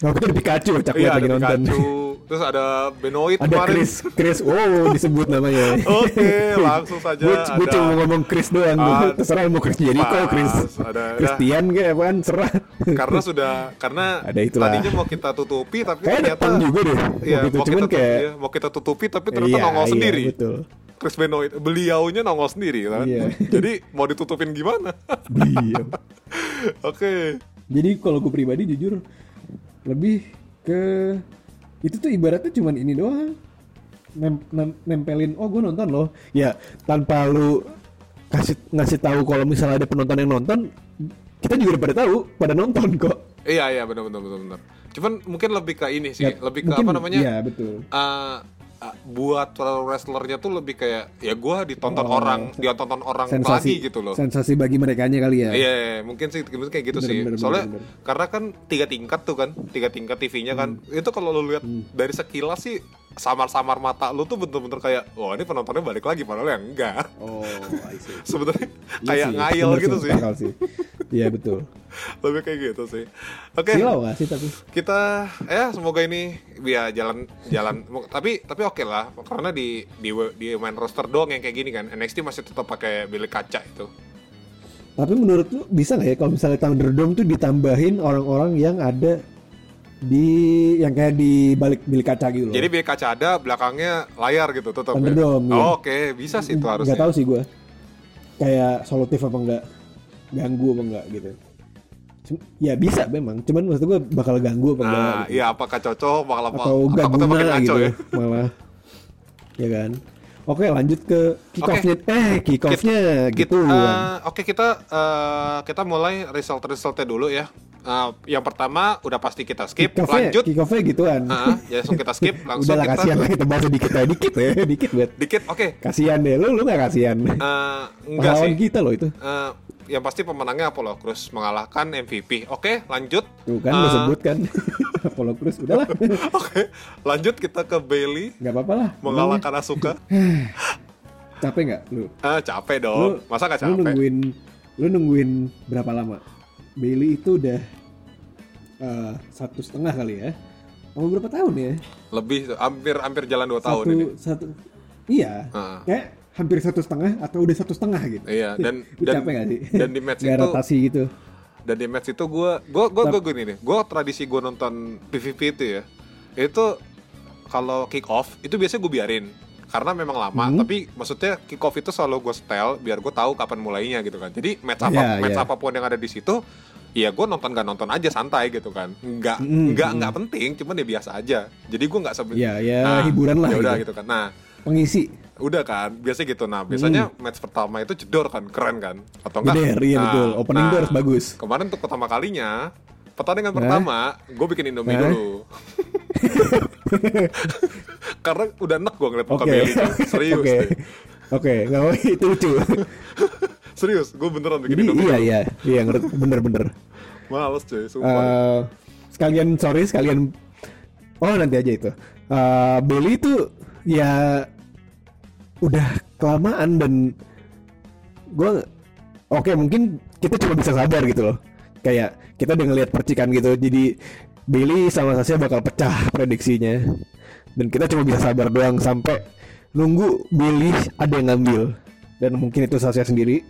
itu ada Pikachu cak Iya lagi nonton Pikachu, terus ada Benoit ada kemarin. Chris Chris wow disebut namanya Oke, langsung saja gue ada. cuma mau ngomong Chris doang Ah, terserah mau Chris Jericho pas, Chris ada- Christian kayak apaan serah karena sudah karena Ada itulah. tadinya mau kita tutupi tapi kayak ternyata juga deh Iya, gitu mau cuman kita, kayak iya, mau kita tutupi tapi ternyata Iya, nongol iya, sendiri. betul Chris Benoit, beliaunya nongol sendiri kan. Iya. Jadi mau ditutupin gimana? Beliau. Oke. Jadi kalau gue pribadi jujur lebih ke itu tuh ibaratnya cuman ini doang. Nem- nem- nempelin oh gue nonton loh. Ya tanpa lu kasih ngasih tahu kalau misalnya ada penonton yang nonton, kita juga udah pada tahu, pada nonton kok. Iya iya benar benar benar benar. Cuman mungkin lebih ke ini sih, Ya, lebih ke mungkin- apa namanya? Iya betul. eh, buat wrestlernya tuh lebih kayak ya gua ditonton Oh, orang, dia tonton orang Sensasi lagi gitu loh. Sensasi bagi mereka kali ya. Iya, iya, mungkin sih mungkin kayak gitu Bener, sih. bener, Soalnya bener, bener. karena kan tiga tingkat tuh kan, tiga tingkat TV-nya kan. Hmm. Itu kalau lu lihat dari sekilas sih samar-samar mata lu tuh bener-bener kayak, wah ini penontonnya balik lagi padahal ya enggak. Oh. Sebenarnya Iya kayak sih, ngayal bener gitu sih. Iya betul. Lebih kayak gitu sih. Oke. Silau gak sih tapi? kita ya semoga ini ya jalan jalan tapi tapi oke lah karena di di di main roster doang yang kayak gini kan NXT masih tetap pakai bilik kaca itu Tapi menurut lu bisa nggak ya kalau misalnya Thunderdome tuh ditambahin orang-orang yang ada di yang kayak di balik bilik kaca gitu loh. jadi bilik kaca ada belakangnya layar gitu ya? Thunderdome, iya. Oh, oke bisa sih itu harusnya Gak tahu sih gue. Kayak solutif apa enggak, ganggu apa enggak gitu. Ya bisa memang, cuman maksud gue bakal ganggu apa enggak nah gitu. iya apakah cocok bakal apa atau gak makin guna ngaco gitu ya malah. Ya kan. Oke lanjut ke kick off-nya. Eh kick off-nya Kita- gitu. eh, Oke kita eh, kita mulai result resultnya dulu ya. Eh, yang pertama udah pasti kita skip, kick lanjut. kick off-nya gituan. Ah, ya langsung kita skip, langsung Udah lah kita kasihan lah kita bahas dikit ya, dikit ya, dikit buat. dikit. Oke, Kasihan deh, lu lu gak kasihan. Eh, enggak Pahlawan sih. kita loh itu. Eh, yang pasti pemenangnya Apollo Cruz mengalahkan MVP. Oke, lanjut. Tuh kan lu Eh, sebut kan. Apollo Cruz udahlah. Oke, lanjut kita ke Bailey Gak apa-apa lah. mengalahkan Asuka. Capek gak lu? Ah, capek Lu, dong. Masa gak lu capek? nungguin lu nungguin berapa lama? Bailey itu udah eh, satu setengah kali ya. Kamu berapa tahun ya? Lebih hampir hampir jalan 2 tahun satu, ini. satu iya. Ah. Kayak hampir satu setengah atau udah satu setengah gitu. Iya, dan dan capek gak sih? dan di match itu rotasi gitu. dan di match itu gue gue gue gue gini nih gue tradisi gue nonton PVP itu ya itu kalau kick off itu biasanya gue biarin karena memang lama Hmm. tapi maksudnya kick off itu selalu gue setel biar gue tahu kapan mulainya gitu kan jadi match apa Iya, match iya. apa pun yang ada di situ ya gue nonton gak nonton aja santai gitu kan nggak Mm, nggak mm. nggak penting cuman ya biasa aja jadi gue nggak sebe Ya, ya, hiburan lah ya udah gitu. gitu kan nah Pengisi. udah kan biasa gitu nah biasanya match pertama itu jedor kan keren kan atau enggak. Jeder, iya Nah, betul. Opening tuh harus bagus. kemarin untuk pertama kalinya pertandingan Hah? pertama gue bikin indomie Hah? dulu karena udah enak gue ngeliat muka. Bailey tuh. serius Oke. Oke, nggak mau itu lucu. serius gue beneran bikin Jadi indomie iya iya, iya ngerti bener-bener. males cuy sumpah Eh, sekalian sorry sekalian oh nanti aja itu Eh, Bailey itu ya udah kelamaan dan gue oke mungkin kita cuma bisa sadar gitu loh kayak kita udah ngelihat percikan gitu jadi Bailey sama Sasha bakal pecah prediksinya. Dan kita cuma bisa sabar doang sampai nunggu Bailey ada yang ngambil. Dan mungkin itu Sasha sendiri.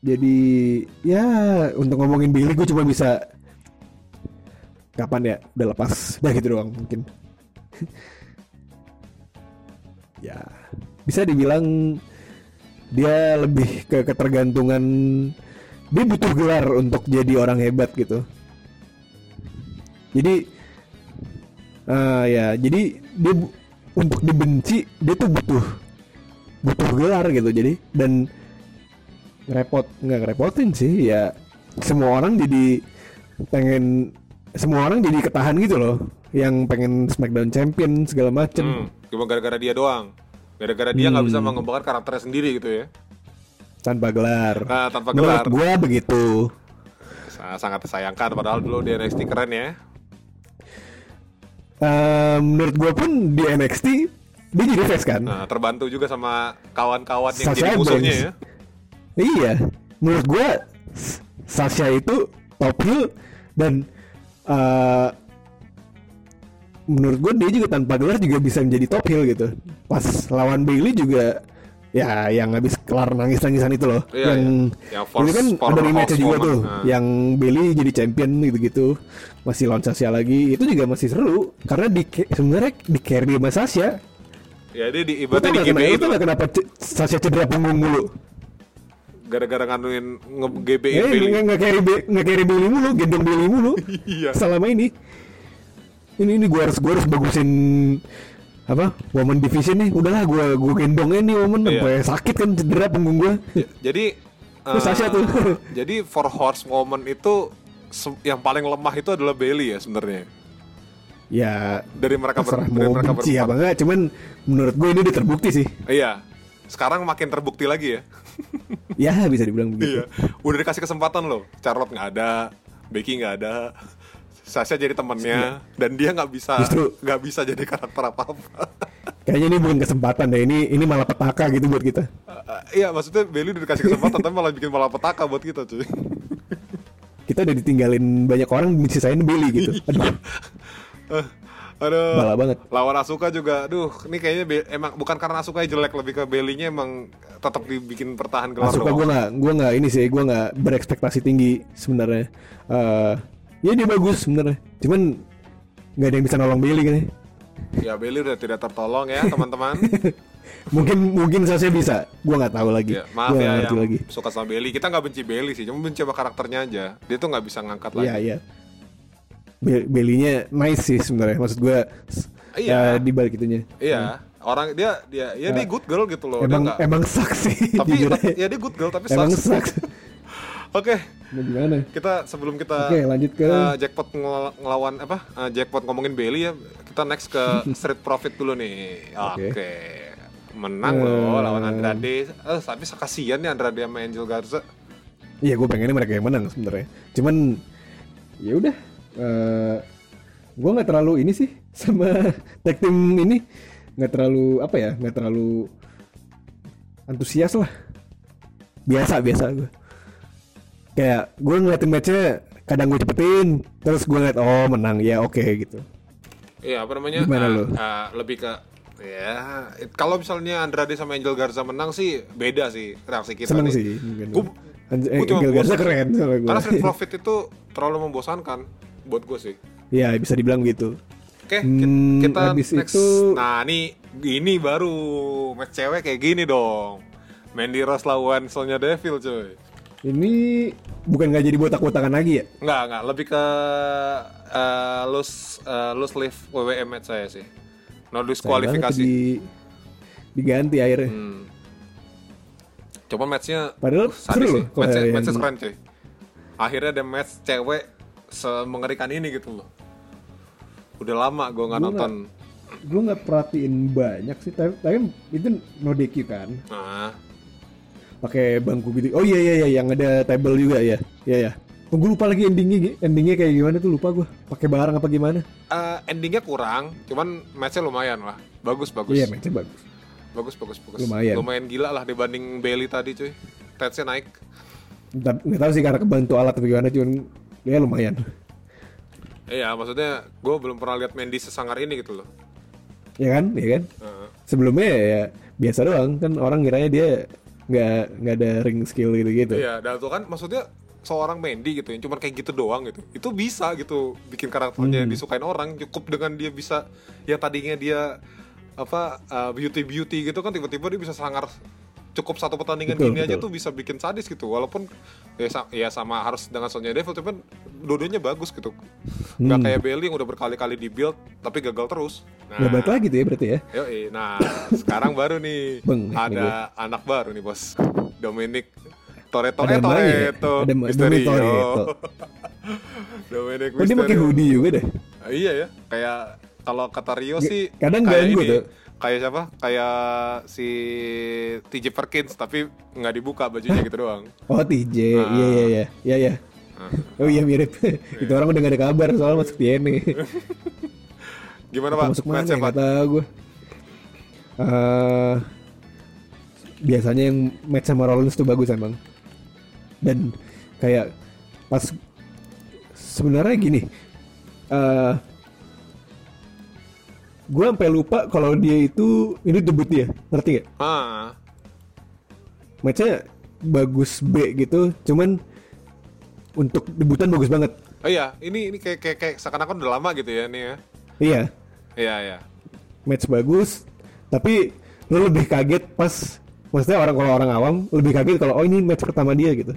Jadi ya untuk ngomongin Bailey gue cuma bisa kapan ya? Udah lepas. Udah gitu doang mungkin. Ya bisa dibilang dia lebih ke ketergantungan dia butuh gelar untuk jadi orang hebat gitu. Jadi eh, ya jadi dia untuk dibenci dia tuh butuh butuh gelar gitu. Jadi dan repot nggak ngerepotin sih ya semua orang jadi pengen semua orang jadi ketahan gitu loh. Yang pengen Smackdown Champion segala macem. Hmm, cuma gara-gara dia doang. Gara-gara dia nggak Hmm. bisa mengembangkan karakternya sendiri gitu ya tanpa gelar. Nah tanpa menurut gelar. gua begitu. Sa- sangat disayangkan padahal dulu di NXT keren ya. Eh, menurut gua pun di NXT dia jadi face kan? Nah terbantu juga sama kawan-kawan yang Sasha jadi musuhnya Banks. ya. Iya, menurut gua S- Sasha itu top heel dan eh, menurut gua dia juga tanpa gelar juga bisa menjadi top heel gitu. Pas lawan Bailey juga ya yang habis kelar nangis-nangisan itu loh. Iya, yang iya. Yang itu kan ada rematch juga tuh, Nah. yang Bailey jadi champion gitu-gitu. Masih lawan Sasha lagi, itu juga masih seru karena di sebenarnya di carry sama Sasha. ya dia di ibaratnya di tau itu gak kenapa Sasha cedera punggung mulu? gara-gara nganuin nge-GBI Eh, Bailey. nggak nggak carry nggak carry Bailey mulu, gendong Bailey mulu. Iya. Selama ini. Ini ini gua harus gua harus bagusin apa? Woman division nih. Udahlah gua gua gendongnya nih woman Iya. sampai sakit kan cedera punggung gua. Jadi Terus eh, Sasha tuh. jadi for horse moment itu yang paling lemah itu adalah Bailey ya sebenarnya. ya, Dari mereka ber, dari mau mereka benci apa enggak, cuman menurut gue ini udah terbukti sih. Iya. Sekarang makin terbukti lagi ya. Ya, bisa dibilang begitu. Iya. Udah dikasih kesempatan loh. Charlotte nggak ada, Becky nggak ada. Sasha jadi temennya dan dia nggak bisa Iya. Nggak bisa jadi karakter apa apa. Kayaknya ini bukan kesempatan deh. Ini ini malah petaka gitu buat kita. Iya maksudnya Bailey udah dikasih kesempatan tapi malah bikin malah petaka buat kita cuy. kita udah ditinggalin banyak orang disisain Bailey gitu. Aduh, Eh, aduh. bala banget. Lawan Asuka juga, duh, ini kayaknya Be- emang bukan karena Asuka jelek, lebih ke Bailey-nya emang tetap dibikin pertahan gelar Asuka gue nggak gue nggak ini sih gue nggak berekspektasi tinggi sebenarnya. Eh ya dia bagus sebenarnya. Cuman nggak ada yang bisa nolong Bailey kan ya. Ya Bailey udah tidak tertolong ya teman-teman. Mungkin mungkin saya bisa. Gue nggak tahu lagi. ya, maaf Gua ya yang lagi. suka sama Bailey. Kita nggak benci Bailey sih, cuma benci sama karakternya aja. Dia tuh nggak bisa ngangkat lagi. Iya iya. Be- Bailey-nya nice sih sebenarnya. Maksud gue Iya. di balik itunya. Iya, orang dia dia ya dia good girl gitu loh. Emang dia nggak- emang saksi. tapi tapi- ya dia good girl tapi emang. Oke, Mau gimana? kita sebelum kita Oke, lanjut ke- eh, jackpot ngel- ngelawan apa? eh, jackpot ngomongin Bailey ya. Kita next ke Street Profit dulu nih. Oke. Oke. Menang Eh. loh lawan Andrade. Eh, tapi kasihan nih Andrade sama Angel Garza. Iya, gue pengennya mereka yang menang sebenarnya. Cuman ya udah. eh gue nggak terlalu ini sih sama tag team ini nggak terlalu apa ya nggak terlalu antusias lah biasa biasa gue kayak gue ngeliatin matchnya kadang gue cepetin terus gue ngeliat oh menang ya oke gitu Iya, apa namanya? Gimana eh, lu? eh, lebih ke ya kalau misalnya Andrade sama Angel Garza menang sih beda sih reaksi kita seneng nih. sih gua eh, cuma Angel Garza keren gue Karena Street Profit itu terlalu membosankan buat gue sih. ya bisa dibilang gitu Oke, ki- Hmm, kita next. itu- Nah, ini ini baru match cewek kayak gini dong. Mandy Rose lawan Sonya Deville, coy. Ini bukan nggak jadi botak-botakan lagi ya Enggak, enggak, lebih ke uh, loose uh, loose live WWE match saya sih. No diskualifikasi. di, diganti akhirnya Hmm. Coba matchnya Padahal sadis seru sih. loh Matchnya, yang- matchnya keren cuy. Akhirnya ada match cewek semengerikan ini gitu loh. Udah lama gue nggak nonton. gue nggak perhatiin banyak sih tapi, tapi itu no DQ kan Nah, pakai bangku gitu oh iya iya iya yang ada table juga ya iya ya oh, gue lupa lagi endingnya endingnya kayak gimana tuh lupa gue pakai barang apa gimana eh, endingnya kurang, cuman matchnya lumayan lah. Bagus bagus. iya matchnya bagus Bagus bagus bagus. Lumayan. gila lah dibanding Bailey tadi cuy. Tatsnya naik. Nggak tahu sih karena kebantu alat atau gimana cuman ya lumayan Iya, maksudnya gue belum pernah lihat Mandy sesangar ini gitu loh. ya kan ya kan Heeh. sebelumnya ya biasa doang kan orang kiranya dia nggak nggak ada ring skill gitu gitu Iya, dan itu kan maksudnya seorang Mandy gitu yang cuma kayak gitu doang gitu. Itu bisa gitu bikin karakternya Hmm. disukain orang cukup dengan dia bisa yang tadinya dia apa beauty beauty gitu kan tiba-tiba dia bisa sangar cukup satu pertandingan Betul, gini aja betul. tuh bisa bikin sadis gitu walaupun ya, sa- ya sama harus dengan Sonya Devil cuman dua-duanya bagus gitu nggak Hmm. kayak Bailey yang udah berkali-kali di build tapi gagal terus nah, balik lagi tuh ya berarti ya? Yoi, nah sekarang baru nih. Nih ada anak baru nih bos. Dominic Toretto Ada eh ya? Toretto Ada Dominic Toretto. Dominic oh dia pakai hoodie juga deh. Ah, iya ya kayak kalau kata Rio sih kadang kayak ganggu ini tuh. kayak siapa? Kayak si TJ Perkins tapi nggak dibuka bajunya gitu doang. Oh TJ Ah. iya iya iya iya. Iya oh iya mirip. Itu orang udah gak ada kabar soal masuk TNA gimana pak? masuk mana ya tahu gue Eh, biasanya yang match sama Rollins tuh bagus emang. Dan kayak pas sebenarnya gini eh gue sampai lupa kalau dia itu ini debut dia ngerti gak ah. Matchnya bagus B gitu cuman untuk debutan bagus banget. Oh iya ini ini kayak kayak, kayak seakan-akan udah lama gitu ya nih ya iya iya iya match bagus tapi lu lebih kaget pas maksudnya orang kalau orang awam lebih kaget kalau oh ini match pertama dia gitu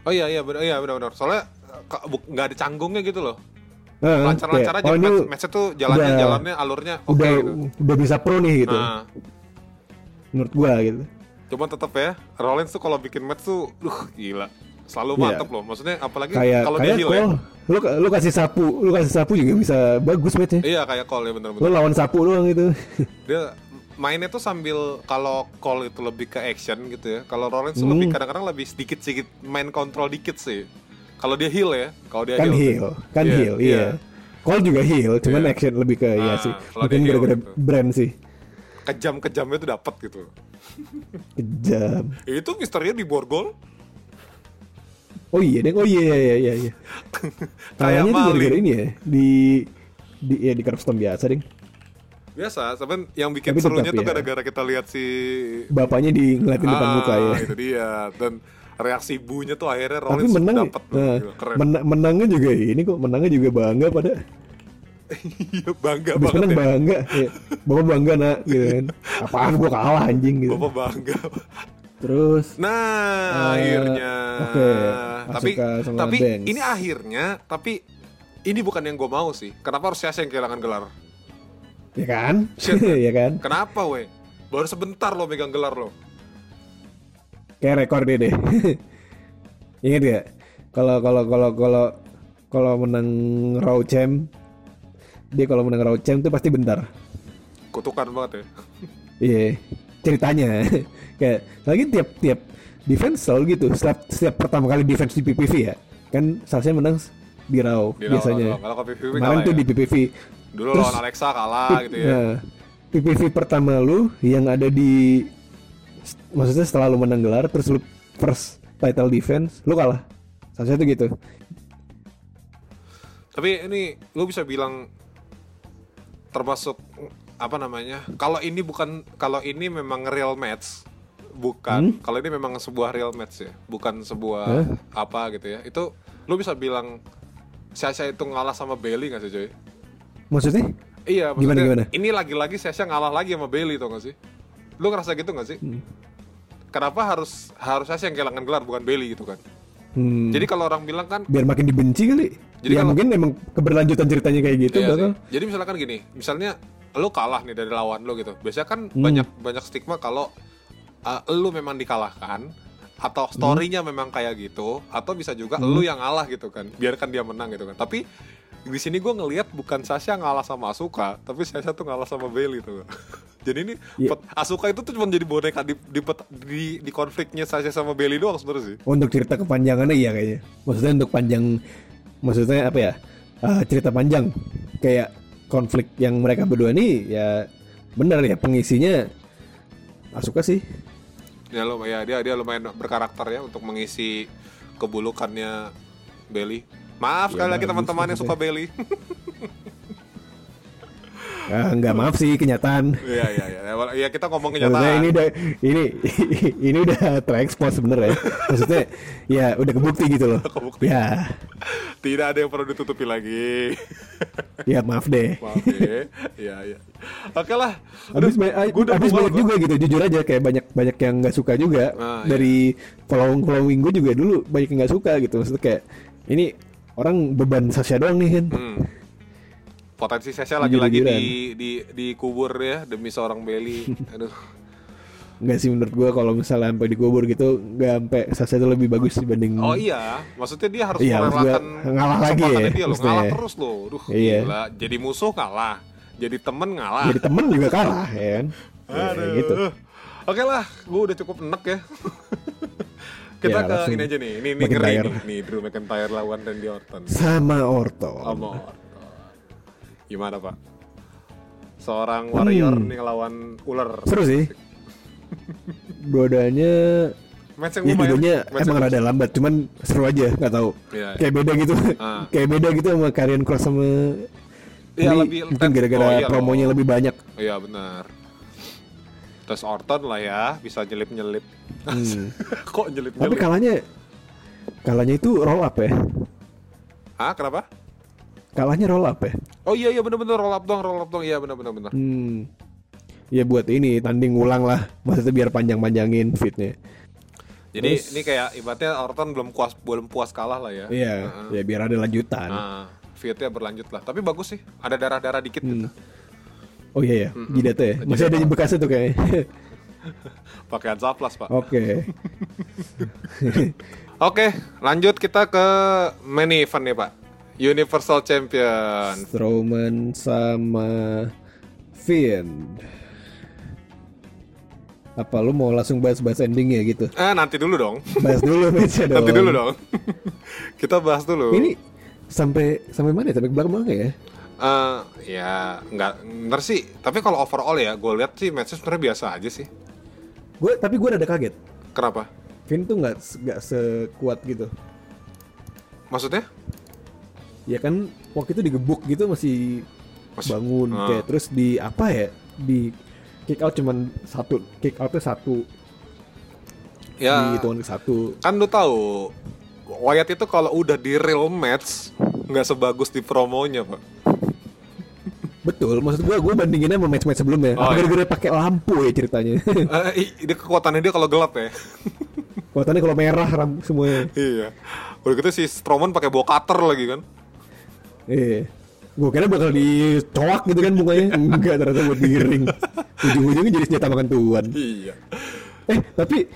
Oh iya iya benar iya benar benar. Soalnya nggak ada canggungnya gitu loh. Heeh, Lancar-lancar kayak, aja oh, match, matchnya tuh jalannya udah- jalannya alurnya oke udah gitu. udah bisa pro nih gitu Nah, menurut gua gitu cuman tetap ya Rollins tuh kalau bikin match tuh duh gila. Selalu Iya. mantep loh. Maksudnya apalagi kayak kalau dia kayak heal ya. Lu lu kasih sapu lu kasih sapu juga bisa bagus matchnya Iya kayak Cole ya lu bener-bener. lawan sapu doang gitu Dia mainnya tuh sambil kalau Cole itu lebih ke action gitu ya. Kalau Rollins Hmm. lebih kadang-kadang lebih sedikit-sedikit main kontrol dikit sih. Kalau dia heal ya, kalau dia kan heal. heal kan Iya, heal iya Cole juga heal cuman Iya. action lebih ke iya Ah, sih mungkin dia gara-gara gitu. brand sih Kejam-kejamnya tuh dapat gitu. kejam Itu Misterio di borgol Oh iya deh, oh iya iya iya iya. iya. Kayak Kayaknya tuh gara-gara ini ya di di ya di custom biasa deh. Biasa, tapi yang bikin Tapi serunya tetap tuh ya. gara-gara kita lihat si Bapaknya di ngeliatin depan Ah, muka ya. itu dia. Dan reaksi ibunya tuh akhirnya Tapi Rollins menang dapet tuh. nah, keren. mena- menangnya juga ini kok menangnya juga bangga pada Iya, bangga habis banget menang ya. bangga ya. Bapak bangga nak gitu kan. Apaan gua kalah anjing gitu. Bapak bangga. Terus Nah, Eh, akhirnya. oke, Tapi sama tapi Banks. ini akhirnya, tapi ini bukan yang gue mau sih. Kenapa harus Sasha yang kehilangan gelar? ya kan? Shit, ya kan? Kenapa, weh? Baru sebentar lo megang gelar lo. Kayak rekor dia deh. Ingat gak? Kalau kalau kalau kalau kalau menang Raw Champ dia kalau menang Raw Champ tuh pasti bentar. Kutukan banget ya. Iya, ceritanya kayak lagi tiap tiap defense selalu gitu. Setiap, setiap pertama kali defense di PPV ya, kan Sasha menang di Raw Di biasanya. doang. Kalau ke PPV Kemarin tuh ya? di PPV. Dulu Terus- lawan Alexa kalah gitu ya. Nah, PPV pertama lu yang ada di maksudnya setelah lu menang gelar terus lu first title defense lu kalah. Sasha tuh gitu. Tapi ini lu bisa bilang termasuk apa namanya? Kalau ini bukan kalau ini memang real match, bukan. Kalau ini memang sebuah real match ya, bukan sebuah Hah? apa gitu ya. Itu lu bisa bilang Sasha itu ngalah sama Bailey nggak sih, Joy? Maksudnya? Iya, Gimana, maksudnya gimana? ini lagi-lagi Sasha ngalah lagi sama Bailey tau gak sih? Lu ngerasa gitu gak sih? Hmm. Kenapa harus harus Sasha yang kehilangan gelar bukan Bailey gitu kan? Hmm, Jadi kalau orang bilang kan biar makin dibenci kali. Jadi ya kalau- mungkin emang keberlanjutan ceritanya kayak gitu Iya bakal. Jadi misalkan gini, misalnya lu kalah nih dari lawan lu gitu. Biasanya kan Hmm. banyak banyak stigma kalau uh, lu memang dikalahkan atau Hmm. story-nya memang kayak gitu atau bisa juga lu yang ngalah gitu kan. Biarkan dia menang gitu kan. Tapi di sini gue ngelihat bukan Sasha ngalah sama Asuka, tapi Sasha tuh ngalah sama Bailey tuh. Jadi ini Iya. pet- Asuka itu tuh cuma jadi boneka di di, pet- di, di konfliknya Sasha sama Bailey doang sebenarnya sih. Untuk cerita kepanjangannya iya kayaknya. Maksudnya untuk panjang maksudnya apa ya? Ah, cerita panjang kayak konflik yang mereka berdua nih ya benar ya pengisinya Asuka sih. Ya lo ya dia dia lumayan berkarakter ya untuk mengisi kebulukannya Bailey. Maaf Ya, sekali lagi teman-teman yang suka Bailey. Ah, enggak maaf sih kenyataan. Iya iya iya. Ya kita ngomong Maksudnya kenyataan. ini udah ini ini udah terekspos sebenarnya. Maksudnya ya udah kebukti gitu loh. Kebukti. Ya, Tidak ada yang perlu ditutupi lagi. ya maaf deh. Maaf ya. Iya iya. Oke lah. Habis, ba- banyak gua. juga gitu jujur aja kayak banyak banyak yang nggak suka juga Ah, dari following following gue juga dulu banyak yang nggak suka gitu maksudnya kayak ini orang beban Sasha doang nih kan Hmm. Potensi Sasha lagi-lagi di di dikubur ya demi seorang Bailey. Aduh. nggak sih menurut gue kalau misalnya sampai dikubur gitu nggak sampai Sasha itu lebih bagus dibanding Oh iya, maksudnya dia harus Iya, merelakan ngalah lagi ya, dia loh, ngalah terus loh. Duh, Iya. gila. Jadi musuh ngalah, jadi temen ngalah. jadi temen juga kalah ya kan Ya, Aduh. gitu Oke lah, gue udah cukup enek ya. Kita Ya, ke ini aja nih, ini, ini ngeri nih, nih Drew McIntyre lawan Randy Orton. sama Orton Sama Orton. Gimana pak? Seorang warrior Hmm. nih lawan ular. seru sih dua-duanya Match yang ya lumayan. match emang rada lambat cuman seru aja nggak tahu Iya, iya. kayak beda gitu Ah. kayak beda gitu sama Karrion Cross sama Iya, ini lebih mungkin gara-gara Oh, iya loh. promonya lebih banyak Iya benar. Terus Orton lah ya, bisa nyelip-nyelip. Hmm. Kok tapi nyelip-nyelip? kalahnya kalahnya itu roll up ya Hah, kenapa? Kalahnya roll up ya Oh iya iya benar-benar roll up dong, roll up dong. Iya benar-benar benar. hmm. ya buat ini tanding ulang lah maksudnya biar panjang-panjangin fitnya Jadi Terus- ini kayak ibaratnya Orton belum puas belum puas kalah lah ya. iya Heeh. ya biar ada lanjutan Nah, feudnya berlanjut lah. Tapi bagus sih, ada darah-darah dikit gitu. oh iya ya jidatnya ya masih ada bekasnya tuh kayaknya Pakaian saplas, Pak. oke Oke, lanjut kita ke main event nih, Pak. Universal Champion. Strowman sama Finn. Apa lu mau langsung bahas-bahas endingnya gitu? Eh, nanti dulu dong. Bahas dulu matchnya dong. nanti dulu dong. kita bahas dulu. Ini sampai sampai mana? ya? Sampai belakang belakang ya? Eh, ya nggak bener sih. Tapi kalau overall ya, gue lihat sih matchnya sebenarnya biasa aja sih. Gue tapi gue ada kaget. Kenapa? Finn tuh nggak nggak sekuat gitu. Maksudnya? Ya kan waktu itu digebuk gitu masih bangun Ah. kayak terus di apa ya? Di kick out cuman satu, kick outnya satu, Ya. di ke satu. kan lu tahu Wyatt itu kalau udah di real match nggak sebagus di promonya pak Betul, maksud gua gua bandinginnya sama match-match sebelumnya. Oh, iya. gara-gara pakai lampu ya ceritanya. Eh, i- dia kekuatannya dia kalau gelap ya Kekuatannya kalau merah ram semuanya. iya udah gitu si Strowman pakai bawa cutter lagi kan Iya. Gue kira bakal dicoak gitu kan mukanya. Enggak ternyata buat digiring. Ujung-ujungnya jadi senjata makan tuan. iya Eh, tapi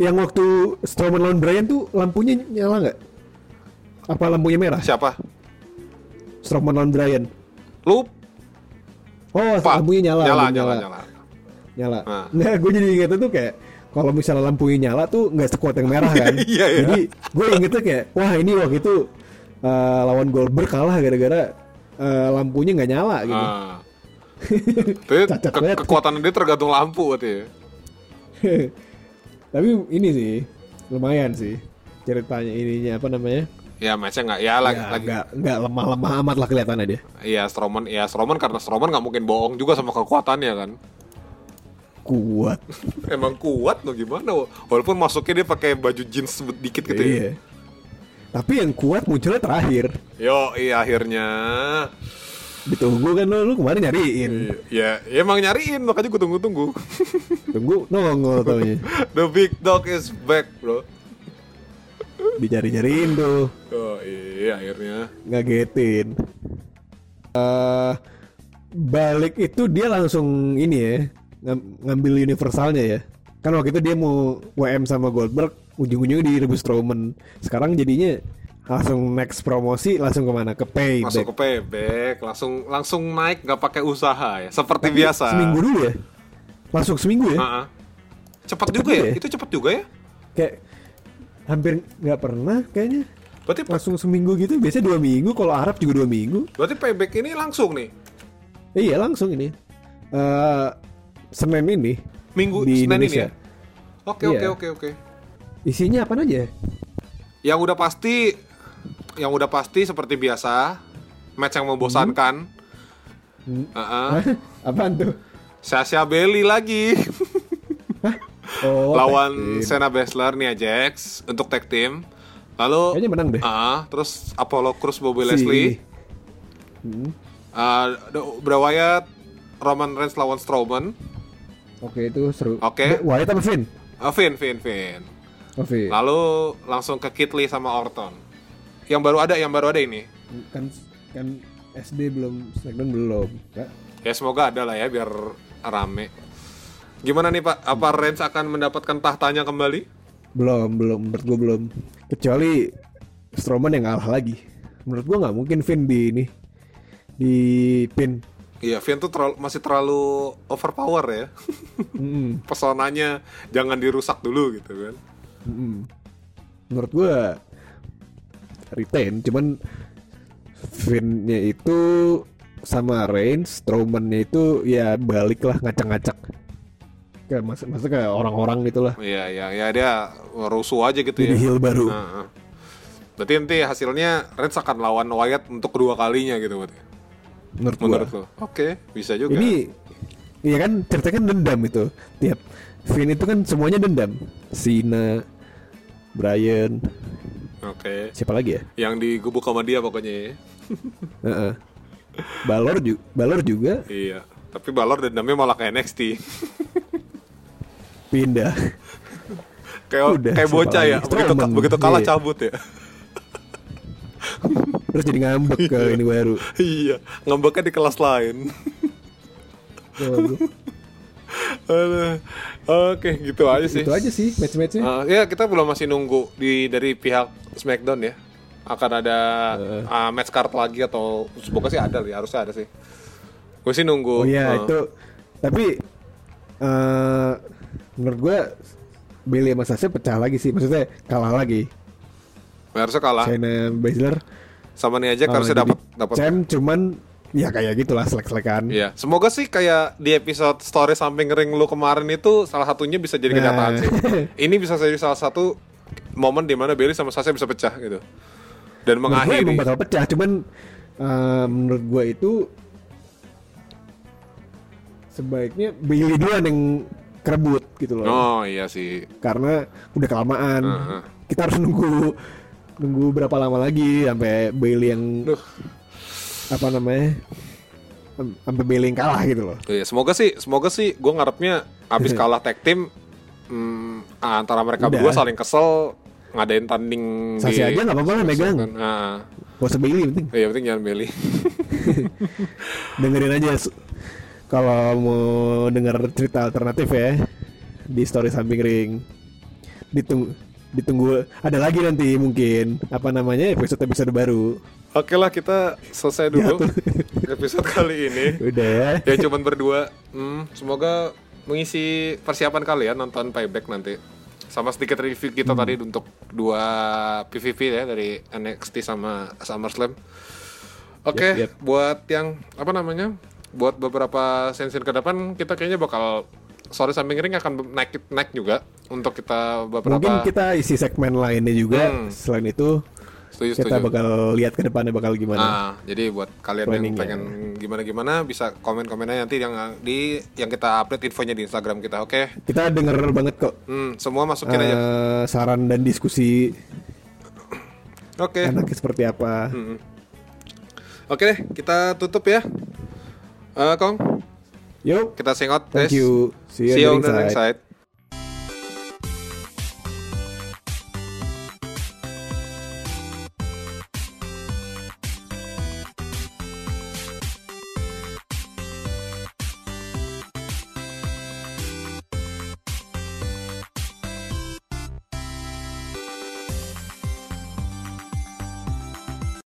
yang waktu Strowman lawan Bryan tuh lampunya nyala nggak? Apa lampunya merah? siapa Strowman lawan Bryan. lu Oh, Pak lampunya nyala, nyala lampunya nyala nyala. nyala Nyala. Nah. Nah, gue jadi ingetnya tuh kayak kalau misalnya lampunya nyala tuh nggak sekuat yang merah kan. Iya, iya. Jadi gue ingetnya kayak wah ini waktu itu eh, lawan Goldberg kalah gara-gara eh, lampunya nggak nyala gitu. ah. Tapi ke- kekuatan dia tergantung lampu berarti ya. Tapi ini sih lumayan sih ceritanya ininya apa namanya? Ya matchnya nggak ya lagi Ya, lagi nggak nggak lemah-lemah amat lah kelihatannya dia. Iya Strowman, ya Strowman karena Strowman nggak mungkin bohong juga sama kekuatannya kan. Kuat. Emang kuat loh gimana? Walaupun masuknya dia pakai baju jeans dikit gitu ya. Tapi yang kuat munculnya terakhir. Yo, iya akhirnya. Ditunggu kan lo, lu kemarin nyariin. Ya, ya emang nyariin makanya gue tunggu-tunggu. Tunggu nongol taunya. The big dog is back, bro. Dicari-cariin tuh. Oh iya akhirnya. ngagetin. eh balik itu dia langsung ini ya ngam- ngambil universalnya ya. Kan waktu itu dia mau WM sama Goldberg, ujung-ujungnya direbus Strowman. Sekarang jadinya langsung next promosi langsung ke mana? Ke Payback. Masuk ke payback, langsung langsung naik nggak pakai usaha ya, seperti biasa. Seminggu dulu ya. Langsung seminggu ya. Ha-ha. Cepat Cepet juga ya? juga ya? Itu cepat juga ya? Kayak hampir nggak pernah kayaknya. Berarti Langsung seminggu gitu. Biasanya dua minggu. Kalau Arab juga dua minggu. berarti payback ini langsung nih. Iya langsung ini. eh Senin ini Minggu di Senin ini Indonesia. ya? Oke oke Iya. oke oke. Isinya apa aja? Yang udah pasti yang udah pasti seperti biasa match yang membosankan. Hmm. Heeh. Apaan tuh? Sasha Bailey lagi Oh, lawan tag team. Shayna Baszler Nia Jax untuk tag team. Lalu Kayaknya menang deh. Ah, terus Apollo Crews Bobby Si- Leslie, Hmm, The- Bray Wyatt, Roman Reigns lawan Strowman, Oke itu seru. Oke. Be- Wyatt apa Finn? ah, Finn, Finn, Finn. Finn. Lalu langsung ke Kit Lee sama Orton. Yang baru ada, yang baru ada ini. kan kan SD belum, Smackdown belum. Nggak? Ya semoga ada lah ya biar rame. Gimana nih Pak? Apa Reigns akan mendapatkan tahtanya kembali? Belum, belum. Menurut gua belum. Kecuali Strowman yang kalah lagi. Menurut gua nggak mungkin Finn di ini di pin. Iya, Finn tuh terlalu- masih terlalu overpower ya. Mm-mm, Pesonanya jangan dirusak dulu gitu kan. Mm-mm. Menurut gua retain, cuman Finn-nya itu sama Reigns, Strowman-nya itu ya balik lah ngacak-ngacak. Kayak mas, maksudnya kayak orang-orang gitu lah. Iya, iya, ya dia rusuh aja gitu Jadi ya. heel baru. Nah, berarti nanti hasilnya Reigns akan lawan Wyatt untuk kedua kalinya gitu berarti. Menurut gua. Menurut lo? Oke, bisa juga. Ini Iya kan ceritanya kan dendam itu. Tiap Finn itu kan semuanya dendam. Cena, Brian, Oke. siapa lagi ya? Yang digebuk sama dia pokoknya ya. Heeh. Balor juga, Balor juga Iya. Tapi Balor dendamnya malah ke NXT. pindah. kayak Udah, kayak bocah ya. lagi? Begitu Strowman. begitu kalah Iya. cabut ya. Terus jadi ngambek ke ini baru. iya, ngambeknya di kelas lain. Oke, gitu aja sih. Itu aja sih match-matchnya. Uh, ya kita belum masih nunggu di dari pihak Smackdown ya akan ada uh, match card lagi atau semoga sih ada ya harusnya ada sih gue sih nunggu Oh iya uh, itu. Tapi eh menurut gua Bailey sama Sasha pecah lagi sih. Maksudnya kalah lagi. harusnya kalah Shayna Baszler sama nih aja eh, harusnya dapat dapat champ cuman ya kayak gitulah selek-selekan. Iya, semoga sih kayak di episode story samping ring lu kemarin itu salah satunya bisa jadi kenyataan Nah. sih. Ini bisa jadi salah satu momen di mana Bailey sama Sasha bisa pecah gitu. Dan gue mengakhiri. emang bakal pecah cuman eh, menurut gue itu sebaiknya Bailey duluan yang kerebut gitu loh Oh iya sih. karena udah kelamaan Heeh. kita harus nunggu nunggu berapa lama lagi sampai Bailey yang Duh. Apa namanya Sam- sampai yang kalah gitu loh Iya, semoga sih, semoga sih gue ngarepnya abis kalah tag team hmm, antara mereka Udah. berdua saling kesel ngadain tanding Sasi aja nggak apa-apa lah megang. Nah, gak usah yang penting iya penting jangan Bailey. dengerin aja kalau mau denger cerita alternatif ya di story samping ring ditunggu ditunggu ada lagi nanti mungkin apa namanya episode episode baru Oke lah kita selesai dulu episode kali ini. udah ya Ya cuman berdua. Hmm, semoga mengisi persiapan kalian nonton payback nanti. Sama sedikit review kita tadi untuk dua PVP ya dari NXT sama SummerSlam. Oke, Yep, yep. buat yang apa namanya? Buat beberapa sensin ke depan kita kayaknya bakal sorry samping ring akan naik naik juga untuk kita beberapa mungkin kita isi segmen lainnya juga Hmm. selain itu setuju kita setuju. bakal lihat ke depannya bakal gimana Nah, jadi buat kalian yang pengen gimana-gimana bisa komen-komennya nanti yang di yang kita update infonya di Instagram kita, oke? kita denger banget kok Hmm, semua masukin aja. eh, saran dan diskusi Oke. enaknya seperti apa Hmm. Oke deh, kita tutup ya. Eh, Kong, yuk kita sing out, thank guys. you see you, See you on the next side.